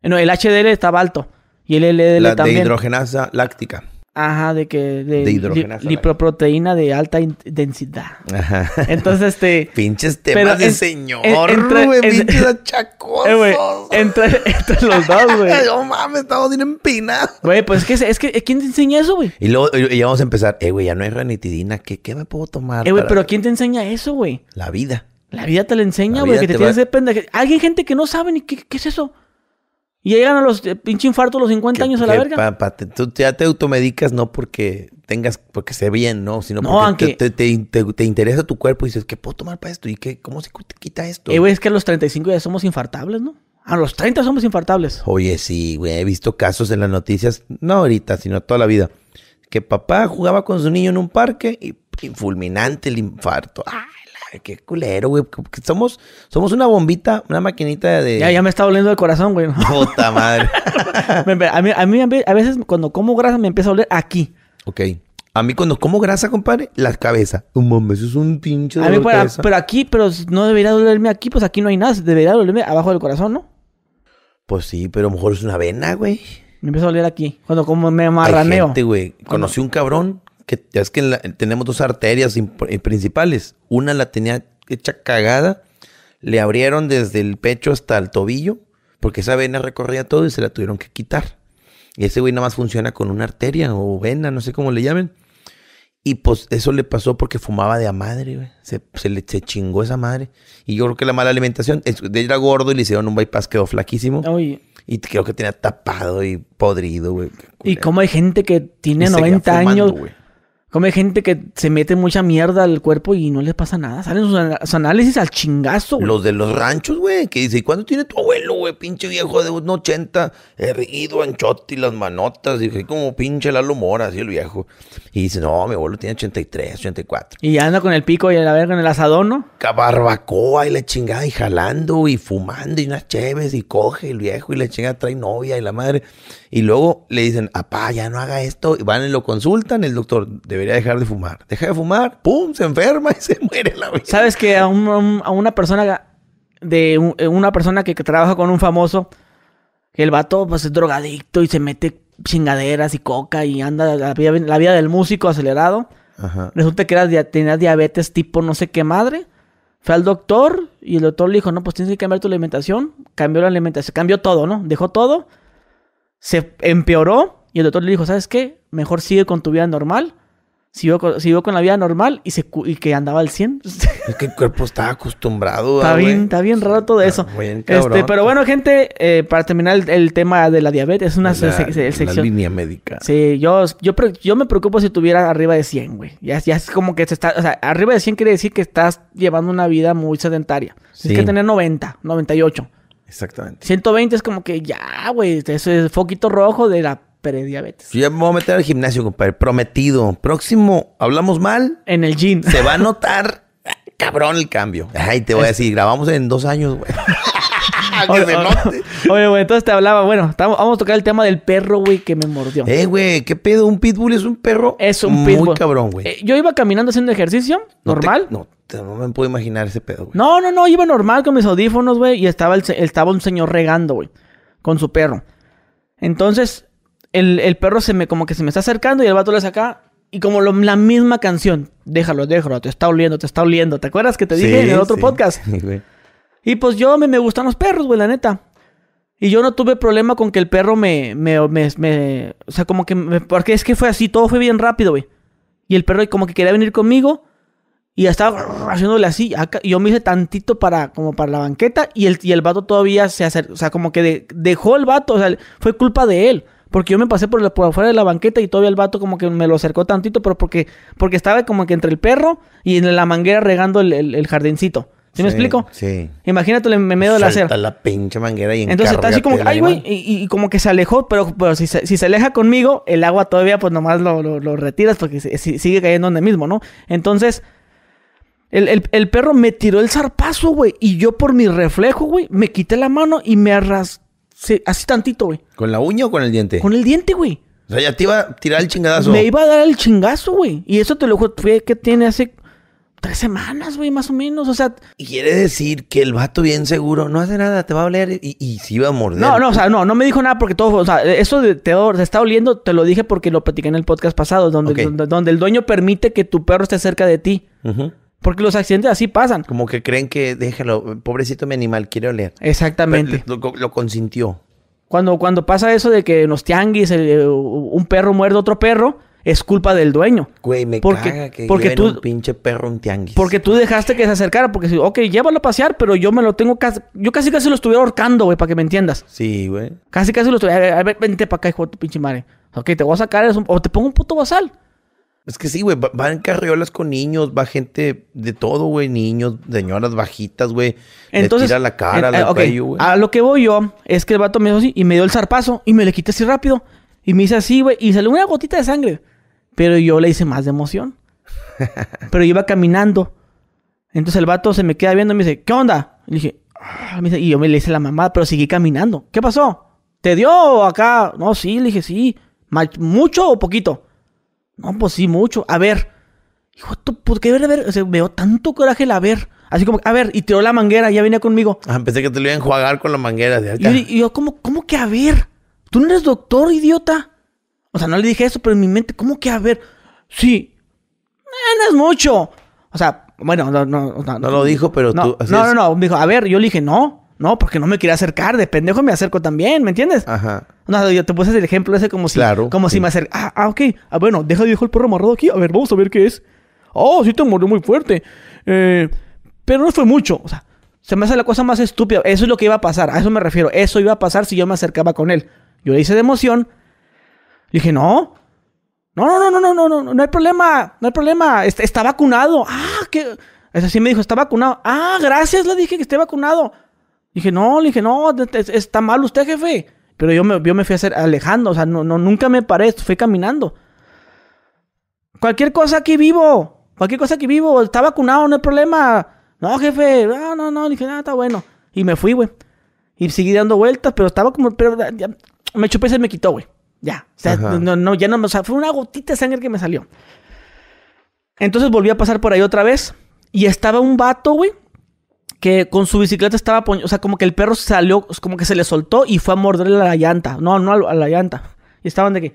No, el HDL estaba alto. Y el LDL La de también. hidrogenasa láctica. Ajá, de que... De, De li- hidrogenasa, lipoproteína de alta densidad. Ajá. Entonces, este... Pinches temas de en- señor, güey. Pinches achacosos. eh, entre, entre los dos, güey. No mames, estamos bien empinados. Güey, pues es que, es que... ¿Quién te enseña eso, güey? Y luego y vamos a empezar. Eh, güey, ya no hay ranitidina. ¿Qué, qué me puedo tomar? Eh, güey, para pero ¿quién te enseña eso, güey? La vida. La vida te lo enseña, La güey, que te, tienes de pendeje. Hay gente que no sabe ni qué, qué es eso. Y llegan a los eh, pinche infartos a los 50 Que- años a la verga. pa- pa- te- tú ya te automedicas no porque tengas, porque se bien, ¿no? Sino No, porque aunque- te, te- te- te interesa tu cuerpo y dices, ¿qué puedo tomar para esto? ¿Y qué, cómo se quita esto? Eh, güey, es que a los 35 ya somos infartables, ¿no? A los 30 somos infartables. Oye, sí, güey, he visto casos en las noticias, no ahorita, sino toda la vida, que papá jugaba con su niño en un parque y, y fulminante el infarto. La- qué culero, güey. Somos, somos una bombita, una maquinita de... Ya, ya me está doliendo el corazón, güey. Puta madre. A, mí, a mí a veces cuando como grasa me empieza a doler aquí. ok. A mí cuando como grasa, compadre, la cabeza. Un mames, eso es un pinche A dolor mí, de para- cabeza. pero aquí, pero no debería dolerme aquí, pues aquí no hay nada. Debería dolerme abajo del corazón, ¿no? Pues sí, pero a lo mejor es una vena, güey. Me empieza a doler aquí. Cuando como me Hay marraneo. gente, güey. Conocí un cabrón que ya es que la- tenemos dos arterias eh, principales. Una la tenía hecha cagada. Le abrieron desde el pecho hasta el tobillo. Porque esa vena recorría todo y se la tuvieron que quitar. Y ese güey nada más funciona con una arteria o vena, no sé cómo le llamen. Y pues eso le pasó porque fumaba de a madre, güey. Se, se le se chingó esa madre. Y yo creo que la mala alimentación, de era gordo y le hicieron un bypass, quedó flaquísimo. Oye, Y creo que tenía tapado y podrido, güey. Y como hay gente que tiene Y seguía 90 fumando, años. Como hay gente que se mete mucha mierda al cuerpo y no les pasa nada. Salen sus, análisis al chingazo, güey. Los de los ranchos, güey, que dice, ¿y cuándo tiene tu abuelo, güey? Pinche viejo de un 80, erguido, anchote y las manotas. Dije, como pinche Lalo Mora, así el viejo. Y dice, no, mi abuelo tiene 83, 84. Y anda con el pico y a la verga en el asadón, ¿no? Barbacoa y la chingada, y jalando y fumando y unas cheves y coge el viejo y la chingada trae novia y la madre. Y luego le dicen, apá, ya no haga esto. Y van y lo consultan, el doctor debería dejar de fumar. Deja de fumar, pum, se enferma y se muere la vida. ¿Sabes que a, un- a un- a una persona de eh, una persona que, que trabaja con un famoso, que el vato pues es drogadicto y se mete chingaderas y coca y anda la vida, la vida del músico acelerado? Ajá. Resulta que era, dia- tenía diabetes tipo no sé qué madre. Fue al doctor y el doctor le dijo, no, pues tienes que cambiar tu alimentación. Cambió la alimentación, cambió todo, ¿no? Dejó todo. Se empeoró y el doctor le dijo, ¿sabes qué? Mejor sigue con tu vida normal. Siguió con, siguió con la vida normal y, se, y que andaba al 100. Es que el cuerpo está acostumbrado. Está bien, está bien raro todo eso. Bien Este, pero bueno, gente, eh, para terminar el, el tema de la diabetes, es una la, se- se- la sección. línea médica. Sí, yo, yo, yo me preocupo si tuviera arriba de 100, güey. Ya, ya es como que se está, o sea, arriba de 100 quiere decir que estás llevando una vida muy sedentaria. Sí. Tienes que tener 90, 98. Exactamente. 120 es como que ya, güey, eso es foquito rojo de la prediabetes. Yo ya me voy a meter al gimnasio, compadre. Prometido. Próximo, hablamos mal. En el gym. Se va a notar cabrón el cambio. Ay, te voy a decir, grabamos en dos años, güey. Oye, güey, entonces te hablaba, bueno, estamos- vamos a tocar el tema del perro, güey, que me mordió. Eh, güey, ¿qué pedo? ¿Un pitbull es un perro? Es un Muy pitbull. cabrón, güey. Eh, yo iba caminando haciendo ejercicio, No normal. te- no me puedo imaginar ese pedo, güey. No, no, no, iba normal con mis audífonos, güey, y estaba, el, estaba un señor regando, güey, con su perro. Entonces, el, el perro se me, como que se me está acercando y el vato le saca, y como lo- la misma canción, déjalo, déjalo, te está oliendo, te está oliendo. ¿Te acuerdas que te dije en el otro sí. podcast? Sí, güey. Y pues yo me, me gustan los perros, güey, la neta. Y yo no tuve problema con que el perro me, me, me, me- o sea, como que, me- porque es que fue así, todo fue bien rápido, güey. Y el perro como que quería venir conmigo y estaba haciéndole así. acá, y yo me hice tantito para, como para la banqueta y el, y el vato todavía se acercó, o sea, como que de- dejó el vato, o sea, fue culpa de él. Porque yo me pasé por, la- por afuera de la banqueta y todavía el vato como que me lo acercó tantito, pero porque, porque estaba como que entre el perro y en la manguera regando el, el- el jardincito. ¿Sí, me explico? Sí. Imagínate en medio de la acera. Suelta la pinche manguera y Entonces está así como que, ay, del güey, y, y como que se alejó, pero, pero si, se, si se aleja conmigo, el agua todavía, pues nomás lo, lo, lo retiras porque se- si- sigue cayendo donde mismo, ¿no? Entonces, el, el- el perro me tiró el zarpazo, güey, y yo por mi reflejo, güey, me quité la mano y me arrastré así tantito, güey, ¿Con la uña o con el diente? con el diente, güey. O sea, ya te iba a tirar el chingadazo. Me iba a dar el chingazo, güey. Y eso te lo juro, fue que tiene hace tres semanas, güey, más o menos. O sea, Y quiere decir que el vato bien seguro no hace nada, te va a oler y, y se iba a morder. No, no, o sea, no, no me dijo nada porque todo, o sea, eso de te, te está oliendo, te lo dije porque lo platiqué en el podcast pasado, donde, donde, donde el dueño permite que tu perro esté cerca de ti. Ujú. Porque los accidentes así pasan. Como que creen que déjalo, pobrecito mi animal, quiere oler. Exactamente. Pero Lo, lo consintió. Cuando, cuando pasa eso de que en los tianguis el- un perro muerde a otro perro, es culpa del dueño. Güey, me Porque- caga que porque tú- un pinche perro un tianguis. Porque tú dejaste que se acercara, porque ok, llévalo a pasear, pero yo me lo tengo casi, yo casi casi lo estuviera ahorcando, güey, para que me entiendas. Sí, güey. Casi casi lo estuviera, a ver, vente para acá, hijo de tu pinche madre. Ok, te voy a sacar, un- o te pongo un puto basal. Es que sí, güey. va- Van carriolas con niños, va gente de todo, güey. Niños, señoras bajitas, güey. Entonces, Le tira la cara, eh, el eh, ok, cuello, güey. A lo que voy yo es que el vato me hizo así y me dio el zarpazo y me le quité así rápido. Y me hice así, güey, y salió una gotita de sangre. Pero yo le hice más de emoción. Pero iba caminando. Entonces el vato se me queda viendo y me dice, ¿qué onda? Y le dije, "Ah", me dice- y yo me le hice la mamada, pero seguí caminando. ¿Qué pasó? ¿Te dio acá? No, sí, le dije, sí. ¿Mucho o poquito? No, pues sí, mucho. A ver. Hijo, puta, ¿qué ver? A ver, o sea, me dio tanto coraje el a ver. Así como, a ver, y tiró la manguera, ya venía conmigo. Ah, pensé que te lo iban a enjuagar con la manguera. De Y yo, y yo, ¿cómo, ¿cómo que a ver? ¿Tú no eres doctor, idiota? O sea, no le dije eso, pero en mi mente, ¿cómo que a ver? Sí. No es mucho. O sea, bueno, no, no, no, No lo dijo, pero no, tú- no, no, no. Me dijo, a ver, yo le dije, no, no, porque no me quería acercar. De pendejo me acerco también, ¿me entiendes? Ajá. No, yo te puse el ejemplo ese como si, Claro, como sí. si me acerca. Ah, ah, ok. Ah, bueno, deja viejo el perro amarrado aquí. A ver, vamos a ver qué es. Oh, sí te mordió muy fuerte. Eh, pero no fue mucho. O sea, se me hace la cosa más estúpida. Eso es lo que iba a pasar. A eso me refiero. Eso iba a pasar si yo me acercaba con él. Yo le hice de emoción. Le dije, no. No, no, no, no, no, no, no, no hay problema. No hay problema. Está, está vacunado. Ah, que. Eso sí me dijo, está vacunado. Ah, gracias, le dije que esté vacunado. Dije, no, le dije, no, es- es- está mal usted, jefe. Pero yo me, yo me fui a hacer alejando, o sea, no, no, nunca me paré, fui caminando. Cualquier cosa aquí vivo, cualquier cosa aquí vivo, está vacunado, no hay problema. No, jefe, no, no, no, dije, nada, está bueno. Y me fui, güey. Y seguí dando vueltas, pero estaba como, pero ya, me chupé y se me quitó, güey. Ya, o sea, Ajá. no, no, ya no, o sea, fue una gotita de sangre que me salió. Entonces volví a pasar por ahí otra vez. Y estaba un vato, güey, que con su bicicleta estaba, o sea, como que el perro salió, como que se le soltó y fue a morderle a la llanta. No, no a la- llanta. Y estaban de que...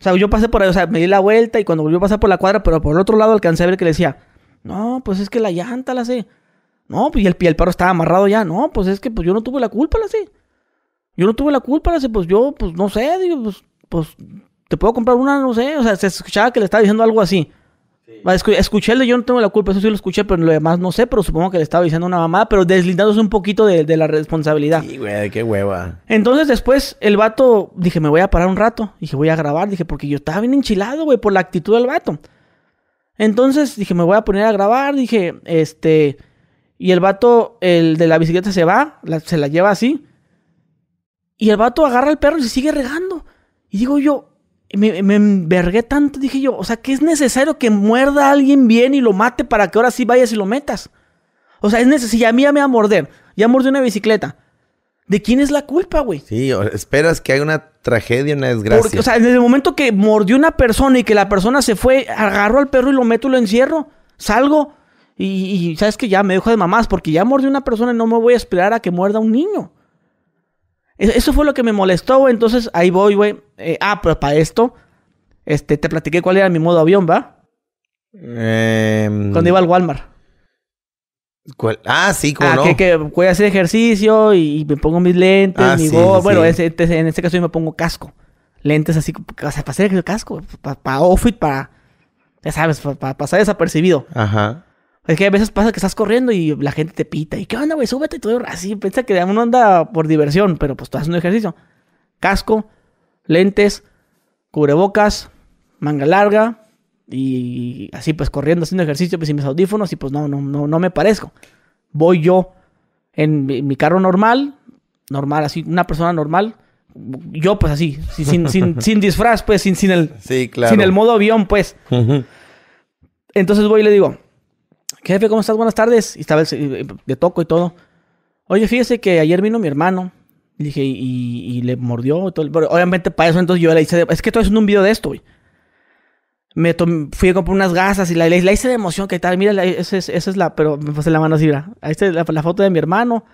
O sea, yo pasé por ahí, o sea, me di la vuelta y cuando volví a pasar por la cuadra, pero por el otro lado alcancé a ver que le decía, no, pues es que la llanta la sé. No, pues y el, y el perro estaba amarrado ya. No, pues es que pues yo no tuve la culpa, la sé. Yo no tuve la culpa, la sé. Pues yo, pues no sé, digo, pues, pues te puedo comprar una, no sé. O sea, se escuchaba que le estaba diciendo algo así. Escu- Escuché el de yo no tengo la culpa, eso sí lo escuché, pero lo demás no sé, pero supongo que le estaba diciendo una mamá, pero deslindándose un poquito de, de la responsabilidad. Sí, güey, qué hueva. Entonces después el vato, dije, me voy a parar un rato. Dije, voy a grabar. Dije, porque yo estaba bien enchilado, güey, por la actitud del vato. Entonces dije, me voy a poner a grabar. Dije, este... Y el vato, el de la bicicleta se va, la- se la lleva así. Y el vato agarra al perro y se sigue regando. Y digo yo, me, me envergué tanto, dije yo, o sea, que es necesario que muerda a alguien bien y lo mate para que ahora sí vayas y lo metas. O sea, es necesario, a mí ya me va a morder. Ya mordió una bicicleta. ¿De quién es la culpa, güey? Sí, esperas que haya una tragedia, una desgracia. Porque, o sea, desde el momento que mordió una persona y que la persona se fue, agarro al perro y lo meto y lo encierro. Salgo y, y sabes que ya me dejo de mamás porque ya mordió una persona y no me voy a esperar a que muerda un niño. E- Eso fue lo que me molestó, güey. Entonces ahí voy, güey. Eh, ah, pero para esto, este, te platiqué cuál era mi modo avión, ¿va? Em, Cuando iba al Walmart. ¿cuál? Ah, sí, como Ah, no. que, que voy a hacer ejercicio y, y me pongo mis lentes, Ah, mi sí, Bueno, sí. ese- ese- en este caso yo me pongo casco. Lentes así, o sea, para hacer el casco, para, outfit, para, ya sabes, para, pasar desapercibido. Ajá. Es que a veces pasa que estás corriendo y la gente te pita. ¿Y qué onda, güey? Súbete y todo así. Piensa que uno anda por diversión, pero pues estás haciendo ejercicio. Casco, lentes, cubrebocas, manga larga y así pues corriendo haciendo ejercicio pues sin mis audífonos y pues no, no, no, no me parezco. Voy yo en mi, mi carro normal, normal, así, una persona normal. Yo pues así, sin, sin, sin, sin disfraz, pues, sin, sin, el, Sí, claro. sin el modo avión, pues. Entonces voy y le digo, jefe, ¿cómo estás? Buenas tardes. Y estaba de toco y todo. Oye, fíjese que ayer vino mi hermano. Le dije, y, le mordió. obviamente para eso entonces yo le hice... de- es que estoy haciendo un video de esto, güey. Me fui a comprar unas gasas y la, hice de emoción. que tal? Mira, esa es, la... Pero me pasé la mano así, mira. Ahí está la, foto de mi hermano.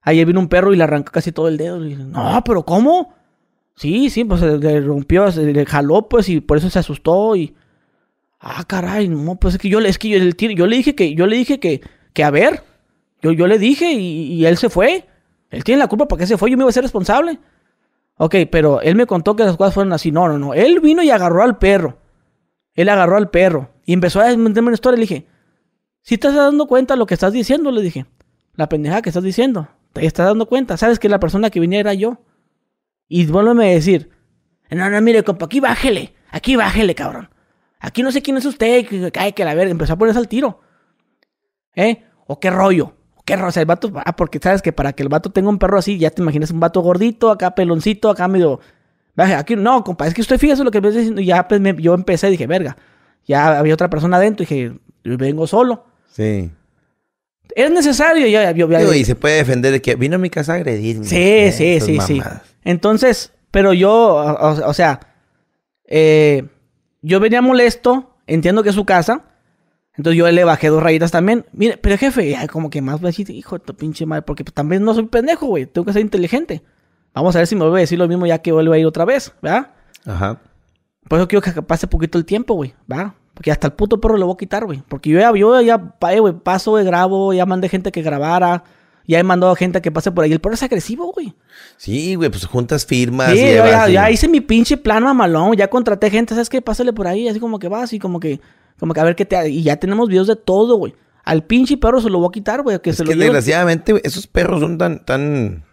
Ayer vino un perro y le arrancó casi todo el dedo. No, pero ¿cómo? Sí, sí, pues le rompió, le jaló, pues, y por eso se asustó y... Ah, caray, no, pues es que yo, es que yo, le dije que, yo le dije que, que a ver, yo, yo le dije y, y él se fue. Él tiene la culpa porque se fue, yo me iba a ser responsable. Ok, pero él me contó que las cosas fueron así. No, no, no. Él vino y agarró al perro. Él agarró al perro. Y empezó a desmentirme una historia. Le dije, si te estás dando cuenta de lo que estás diciendo, le dije. La pendejada que estás diciendo. Te estás dando cuenta. Sabes que la persona que venía era yo. Y vuélveme a decir, no, no, mire, compa, aquí bájele. Aquí bájele, cabrón. Aquí no sé quién es usted, que cae que la verga. Empezó a ponerse al tiro. ¿Eh? ¿O qué rollo? ¿O qué rollo? O sea, el vato, ah, porque sabes que para que el vato tenga un perro así, ya te imaginas un vato gordito, acá peloncito, acá medio. Aquí no, compa, es que usted fíjese lo que me está diciendo. Y ya pues, me- yo empecé, dije, verga. Ya había otra persona adentro, dije, yo vengo solo. Sí. Es necesario, ya, yo, y se puede defender de que vino a mi casa a agredirme. Sí, Eh, sí, sí, sí. mamadas. Entonces, pero yo, o- o sea, eh, yo venía molesto, entiendo que es su casa, entonces yo le bajé dos rayitas también. Mire, pero jefe, ya como que más voy a decir, hijo de tu pinche madre, porque pues, también no soy pendejo, güey, tengo que ser inteligente. Vamos a ver si me vuelve a decir lo mismo ya que vuelve a ir otra vez, ¿verdad? Ajá. Por eso quiero que pase poquito el tiempo, güey, ¿va? Porque hasta el puto perro lo voy a quitar, güey. Porque yo ya, yo ya eh, güey, paso, güey, grabo, ya mandé gente que grabara, ya he mandado gente que pase por ahí. El perro es agresivo, güey. Sí, güey, pues juntas firmas. Sí, yo llevas ya, y- ya hice mi pinche plan mamalón, ya contraté gente, ¿sabes qué? Pásale por ahí, así como que vas y como que, como que a ver qué te... Y ya tenemos videos de todo, güey. Al pinche perro se lo voy a quitar, güey. Que Es se que lo lleve- desgraciadamente, güey, esos perros son tan, tan,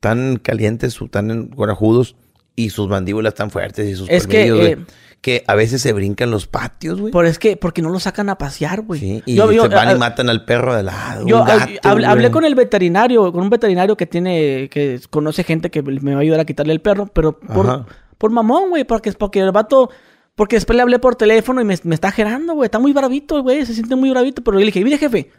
tan calientes, tan corajudos y sus mandíbulas tan fuertes y sus Es que, eh, que a veces se brincan los patios, güey. Por es que, porque no lo sacan a pasear, güey. Sí, y Yo- yo- se van a- y matan al perro de lado. Yo gato, hablé, con el veterinario, con un veterinario que tiene, que conoce gente que me va a ayudar a quitarle el perro, pero por, Ajá. por mamón, güey, porque, porque el vato, porque después le hablé por teléfono y me, me está gerando, güey, está muy bravito, güey, se siente muy bravito, pero yo le dije, mire jefe,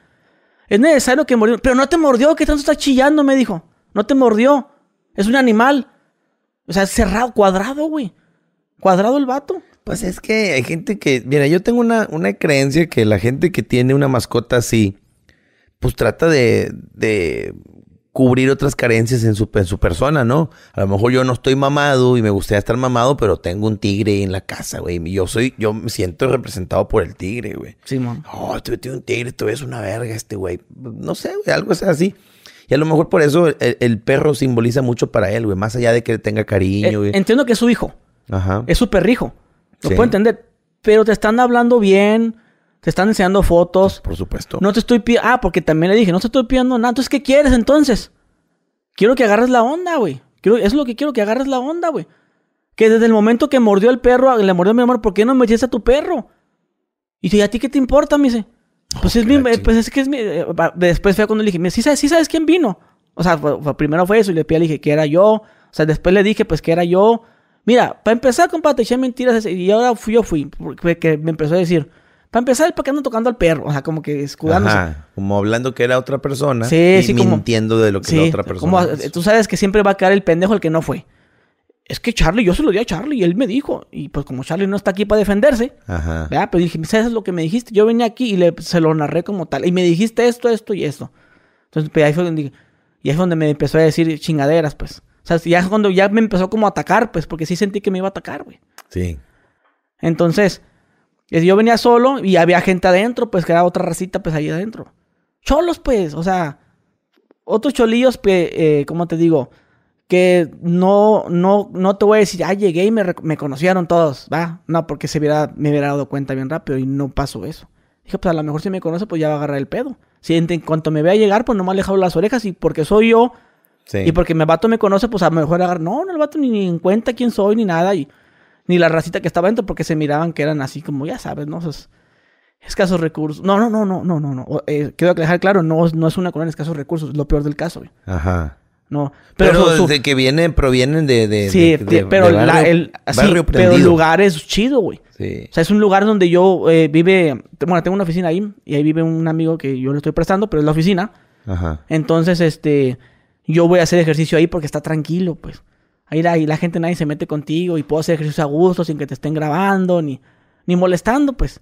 es necesario que mordió, pero no te mordió, ¿qué tanto está chillando? Me dijo, no te mordió, es un animal, o sea, cerrado, cuadrado, güey, cuadrado el vato. Pues es que hay gente que, mira, yo tengo una, una creencia que la gente que tiene una mascota así, pues trata de, de cubrir otras carencias en su, en su persona, ¿no? A lo mejor yo no estoy mamado y me gustaría estar mamado, pero tengo un tigre en la casa, güey. Yo soy, yo me siento representado por el tigre, güey. Simón. Oh, tú tienes un tigre, tú eres una verga este güey. No sé, güey, algo es así. Y a lo mejor por eso el, el perro simboliza mucho para él, güey. Más allá de que tenga cariño, Eh, güey. entiendo que es su hijo. Ajá. Es su perrijo. Lo Sí. puedo entender. Pero te están hablando bien. Te están enseñando fotos. Por supuesto. No te estoy pidiendo. Ah, porque también le dije, no te estoy pidiendo nada. Entonces, ¿qué quieres entonces? Quiero que agarres la onda, güey. Quiero, es lo que quiero, que agarres la onda, güey. Que desde el momento que mordió al perro, le mordió a mi hermano, ¿por qué no me a tu perro? Y dice, ¿y a ti qué te importa? Me dice. Pues es que mi, eh, pues es que es mi. eh, Después fue cuando le dije, "Mira, ¿sí sabes, sí sabes quién vino? O sea, primero fue eso y le dije que era yo. O sea, después le dije, pues que era yo. Mira, para empezar, compa, te eché mentiras y ahora fui, yo fui. Porque que me empezó a decir, Para empezar, ¿por qué andan tocando al perro? O sea, como que escudándose. Ajá, como hablando que era otra persona Sí, y sí, como- mintiendo de lo que la otra persona. como, tú sabes que siempre va a quedar el pendejo el que no fue. Es que Charlie, yo se lo di a Charlie y él me dijo. Y pues como Charlie no está aquí para defenderse, Ajá. ¿verdad? Pero dije, ¿sabes lo que me dijiste? Yo venía aquí y le, se lo narré como tal. Y me dijiste esto, esto y esto. Entonces, pues, ahí fue donde dije- y ahí fue donde me empezó a decir chingaderas, pues. O sea, ya es cuando ya me empezó como a atacar, pues, porque sí sentí que me iba a atacar, güey. Sí. Entonces, yo venía solo y había gente adentro, pues, que era otra racita, pues, ahí adentro. Cholos, pues, o sea, otros cholillos que, eh, ¿cómo te digo? Que no, no, no te voy a decir, ah, llegué y me, me conocieron todos, ¿va? No, porque se hubiera, me hubiera dado cuenta bien rápido y no pasó eso. Dije, pues a lo mejor si me conoce, pues ya va a agarrar el pedo. Si en, en cuanto me vea llegar, pues nomás le jalo las orejas y porque soy yo Sí. y porque mi vato me conoce, pues a lo mejor agarrar, no, no, el vato ni, ni en cuenta quién soy ni nada y ni la racita que estaba dentro porque se miraban que eran así como, ya sabes, ¿no? Esos escasos recursos. No, no, no, no, no, no, no. O, Eh, quiero dejar claro, no, no es una colonia de escasos recursos, es lo peor del caso, güey. Ajá. No, Pero, pero, su- desde que vienen, provienen de... de sí, de- de- pero de la- barrio- el, sí, barrio pero el lugar es chido, güey. Sí. O sea, es un lugar donde yo eh, vive, bueno, tengo una oficina ahí y ahí vive un amigo que yo le estoy prestando, pero es la oficina. Ajá. Entonces, este, yo voy a hacer ejercicio ahí porque está tranquilo, pues. Ahí la, ahí la gente nadie se mete contigo y puedo hacer ejercicio a gusto sin que te estén grabando ni, ni molestando, pues.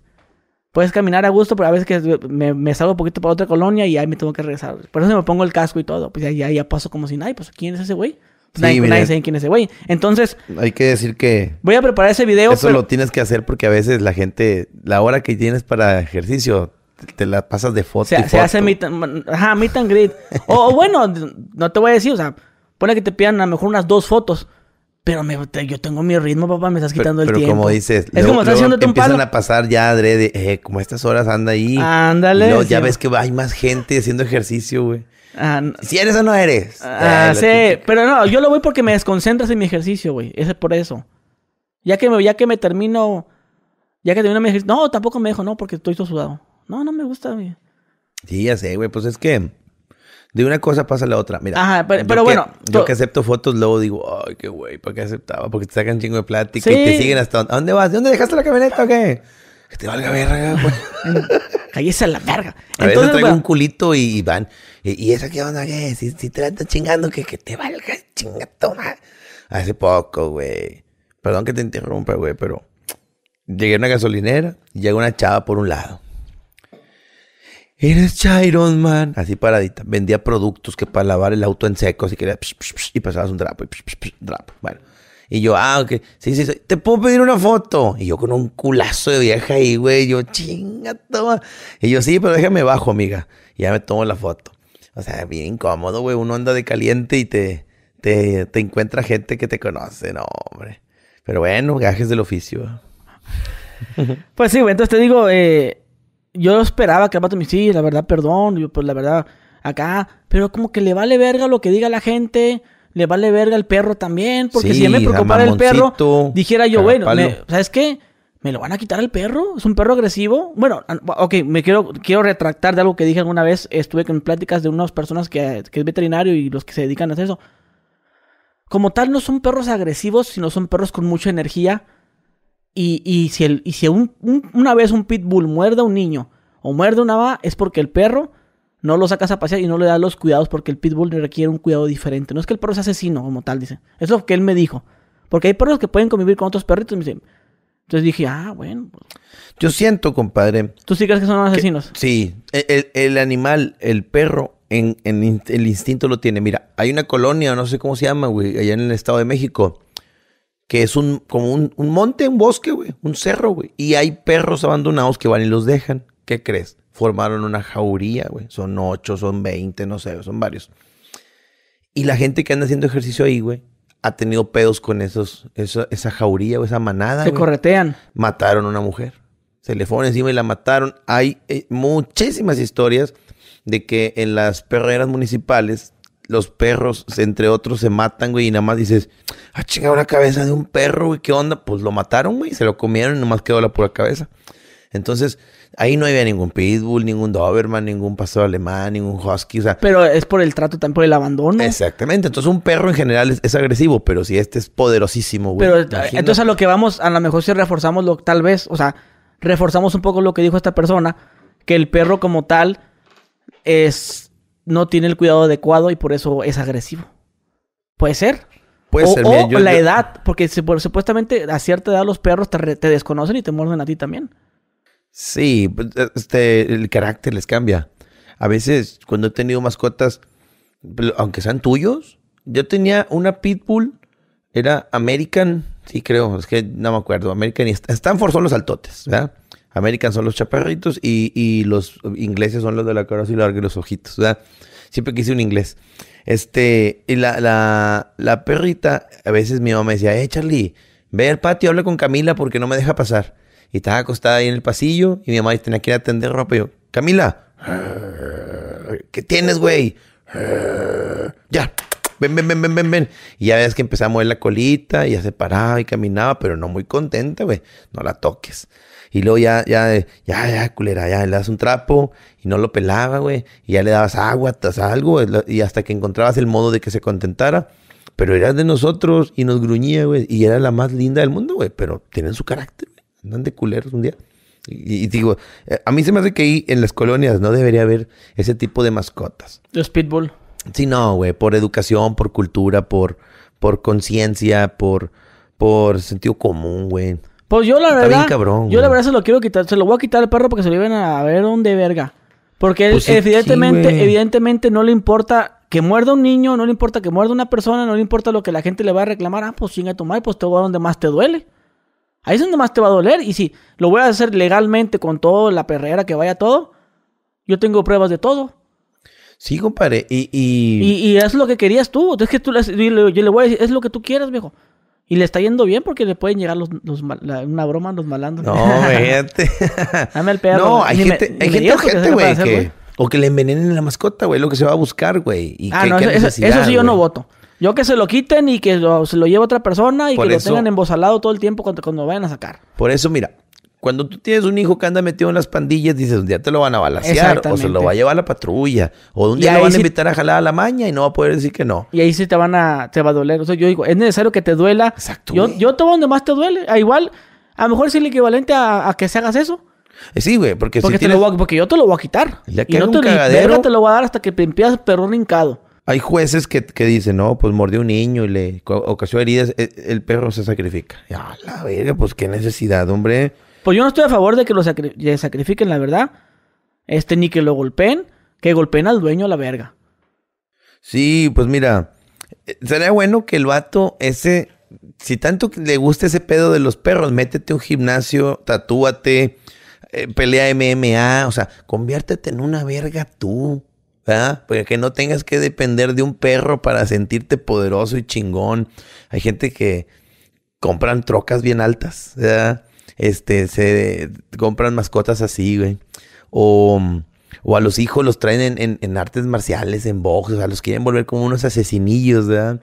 Puedes caminar a gusto, pero a veces que me, me salgo un poquito para otra colonia y ahí me tengo que regresar. Por eso me pongo el casco y todo. Pues ya, ya, ya paso como si, ay, pues ¿quién es ese güey? Pues Sí, nadie, mira. nadie sabe quién es ese güey. Entonces, Hay que decir que voy a preparar ese video. eso pero- lo tienes que hacer porque a veces la gente, la hora que tienes para ejercicio, te, la pasas de foto Se, y se foto. hace meet, and- ajá, meet and greet. O, o bueno, no te voy a decir, o sea, pone que te pidan a lo mejor unas dos fotos. Pero me- te- yo tengo mi ritmo, papá, me estás Pero, quitando el pero tiempo. como dices, es luego- como estás un empiezan palo. a pasar ya adrede, eh, como a estas horas anda ahí. Ándale, luego ya sí. ves que hay más gente haciendo ejercicio, güey. Ah, Si eres o no eres. ah, Eh, sí, pero no, yo lo voy porque me desconcentras en mi ejercicio, güey. Ese es por eso. Ya que me, ya que me termino, ya que termino mi ejercicio, no, tampoco me dejo, no, porque estoy todo sudado. No, no me gusta, güey. Sí, ya sé, güey. Pues es que de una cosa pasa a la otra. Mira. Ajá, pero- yo pero que- bueno, Yo que acepto fotos, luego digo, ay, qué güey, ¿para qué aceptaba? Porque te sacan chingo de plática Sí. y te siguen hasta dónde. ¿A dónde vas? ¿De dónde dejaste la camioneta o qué? Que te valga verga, güey. Cállese a la verga. A veces Entonces, traigo bueno, un culito y, van. ¿Y, y esa qué onda? ¿Qué? Si, si te la andas chingando, que, que te valga chinga toma. Hace poco, güey. Perdón que te interrumpa, güey, pero llegué a una gasolinera y llega una chava por un lado. Eres Chiron Man. Así paradita. Vendía productos que para lavar el auto en seco. Psh, psh, psh, y pasabas un trapo. Y trapo. Bueno. Y yo, ah, ok. Sí, sí, sí. Te puedo pedir una foto. Y yo con un culazo de vieja ahí, güey. Yo, chinga, toma. Y yo, sí, pero déjame bajo, amiga. Y ya me tomo la foto. O sea, bien incómodo, güey. Uno anda de caliente y te, te, te encuentra gente que te conoce. No, hombre. Pero bueno, gajes del oficio. Pues sí, güey, entonces te digo, eh, yo esperaba que el vato me sí, la verdad, perdón, yo, pues la verdad, acá, pero como que le vale verga lo que diga la gente, le vale verga el perro también, porque Sí, si me preocupara el perro, dijera yo, bueno, me- ¿sabes qué? ¿Me lo van a quitar el perro? ¿Es un perro agresivo? Bueno, ok, me quiero, quiero retractar de algo que dije alguna vez. Estuve con pláticas de unas personas que, que es veterinario y los que se dedican a hacer eso. Como tal, no son perros agresivos, sino son perros con mucha energía. Y, y si, el, y si un- un- una vez un pitbull muerde a un niño o muerde a una va, es porque el perro no lo sacas a pasear y no le das los cuidados porque el pitbull requiere un cuidado diferente. No es que el perro sea asesino como tal, dice. Es lo que él me dijo. Porque hay perros que pueden convivir con otros perritos. Me dice. Entonces dije, ah, bueno. pues, Yo siento, compadre, ¿Tú sí crees que son asesinos? Sí, el, el- animal, el perro, en, en el instinto lo tiene. Mira, hay una colonia, no sé cómo se llama, güey, allá en el Estado de México, que es un como un, un monte, un bosque, güey, un cerro, güey. Y hay perros abandonados que van y los dejan. ¿Qué crees? Formaron una jauría, güey. Son ocho, son veinte, no sé, son varios. Y la gente que anda haciendo ejercicio ahí, güey, ha tenido pedos con esos, eso- esa jauría o esa manada. Se corretean. mataron a una mujer. Se le fueron encima y la mataron. Hay eh, muchísimas historias de que en las perreras municipales los perros, entre otros, se matan, güey, y nada más dices, ah, chinga, una cabeza de un perro, güey, ¿qué onda? Pues lo mataron, güey, se lo comieron y nomás quedó la pura cabeza. Entonces, ahí no había ningún pitbull, ningún doberman, ningún pastor alemán, ningún husky, o sea, Pero es por el trato, también por el abandono. exactamente. Entonces, un perro en general es, es agresivo, pero si este es poderosísimo, güey. Pero eh, entonces a lo que vamos, a lo mejor si reforzamos lo tal vez, o sea, reforzamos un poco lo que dijo esta persona, que el perro como tal es no tiene el cuidado adecuado y por eso es agresivo. Puede ser. Puede o, ser, o yo- la yo- edad, porque supuestamente a cierta edad los perros te, desconocen y te muerden a ti también. Sí, pues, este, el carácter les cambia. A veces, cuando he tenido mascotas, pero aunque sean tuyos, yo tenía una pitbull, era American, sí creo, es que no me acuerdo, American y St- Stanford son los altotes, ¿verdad? American son los chaparritos y, y los ingleses son los de la cara así larga y los ojitos, ¿verdad? Siempre quise un inglés. Este, y la, la, la perrita, a veces mi mamá me decía, eh, Charlie, ve al patio, habla con Camila porque no me deja pasar. Y estaba acostada ahí en el pasillo y mi mamá tenía que ir a atender ropa. Y yo, Camila, ¿qué tienes, güey? Ya, ven, ven, ven, ven, ven, ven. Y ya ves que empezaba a mover la colita y ya se paraba y caminaba, pero no muy contenta, güey. No la toques. Y luego ya, ya, ya, ya, culera, ya le das un trapo y no lo pelaba, güey. Y ya le dabas agua, tas algo, y hasta que encontrabas el modo de que se contentara. Pero era de nosotros y nos gruñía, güey. Y era la más linda del mundo, güey. Pero tienen su carácter, güey. Andan de culeros un día. Y, y digo, eh, a mí se me hace que ahí en las colonias no debería haber ese tipo de mascotas. Los pitbull. Sí, no, güey, por educación, por cultura, por, por conciencia, por, por sentido común, güey. Pues yo la Está verdad, bien cabrón, yo la verdad se lo quiero quitar, se lo voy a quitar al perro porque se lo iban a ver dónde verga. Porque él, Pues sí, evidentemente, sí, evidentemente no le importa que muerda un niño, no le importa que muerda una persona, no le importa lo que la gente le va a reclamar. Ah, pues chinga tu madre, pues te voy a donde más te duele. Ahí es donde más te va a doler. Y si lo voy a hacer legalmente con todo, la perrera que vaya todo, yo tengo pruebas de todo. Sí, compadre. Y, y, Y, y es lo que querías tú. Es que tú le, yo le- yo le voy a decir, es lo que tú quieras, viejo. Y le está yendo bien porque le pueden llegar los, los la- una broma, los malandros. No, fíjate. Dame el perro. No, hay Ni me- gente, ni hay me gente güey, hacer, que... O que le envenenen la mascota, güey, lo que se va a buscar, güey. Ah, qué- no, qué eso, sí yo no voto. Yo que se lo quiten y que lo- se lo lleve otra persona y Por que eso- lo tengan embosalado todo el tiempo cuando, cuando vayan a sacar. Por eso, mira, cuando tú tienes un hijo que anda metido en las pandillas, dices, un día te lo van a balasear, o se lo va a llevar a la patrulla, o un día lo van a invitar a jalar a la maña y no va a poder decir que no. Y ahí sí te van a, te va a doler. O sea, yo digo, es necesario que te duela. Exacto, Yo, yo te voy donde más te duele. Ah, igual, a lo mejor es el equivalente a, a que se hagas eso. Eh, Sí, güey, porque, Porque, si te tienes- lo voy a- porque yo te lo voy a quitar. Ya que y no te, cagadero. te lo voy a dar hasta que te empiezas perrón hincado. hay jueces que, que dicen, no, pues mordió a un niño y le ocasionó heridas, el, el perro se sacrifica. Ya, la verga, pues qué necesidad, hombre. Pues yo no estoy a favor de que lo sacri- le sacrifiquen, la verdad. Este, ni que lo golpeen, que golpeen al dueño a la verga. Sí, pues mira, eh, sería bueno que el vato ese, si tanto le gusta ese pedo de los perros, métete a un gimnasio, tatúate, eh, pelea MMA, o sea, conviértete en una verga tú, ¿verdad? Porque que no tengas que depender de un perro para sentirte poderoso y chingón. Hay gente que compran trocas bien altas, ¿verdad? Este, se compran mascotas así, güey. O, o a los hijos los traen en, en- artes marciales, en box, o sea, los quieren volver como unos asesinillos, ¿verdad?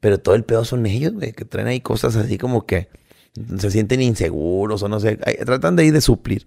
Pero todo el pedo son ellos, güey, que traen ahí cosas así como que se sienten inseguros o no sé, tratan de ir de suplir.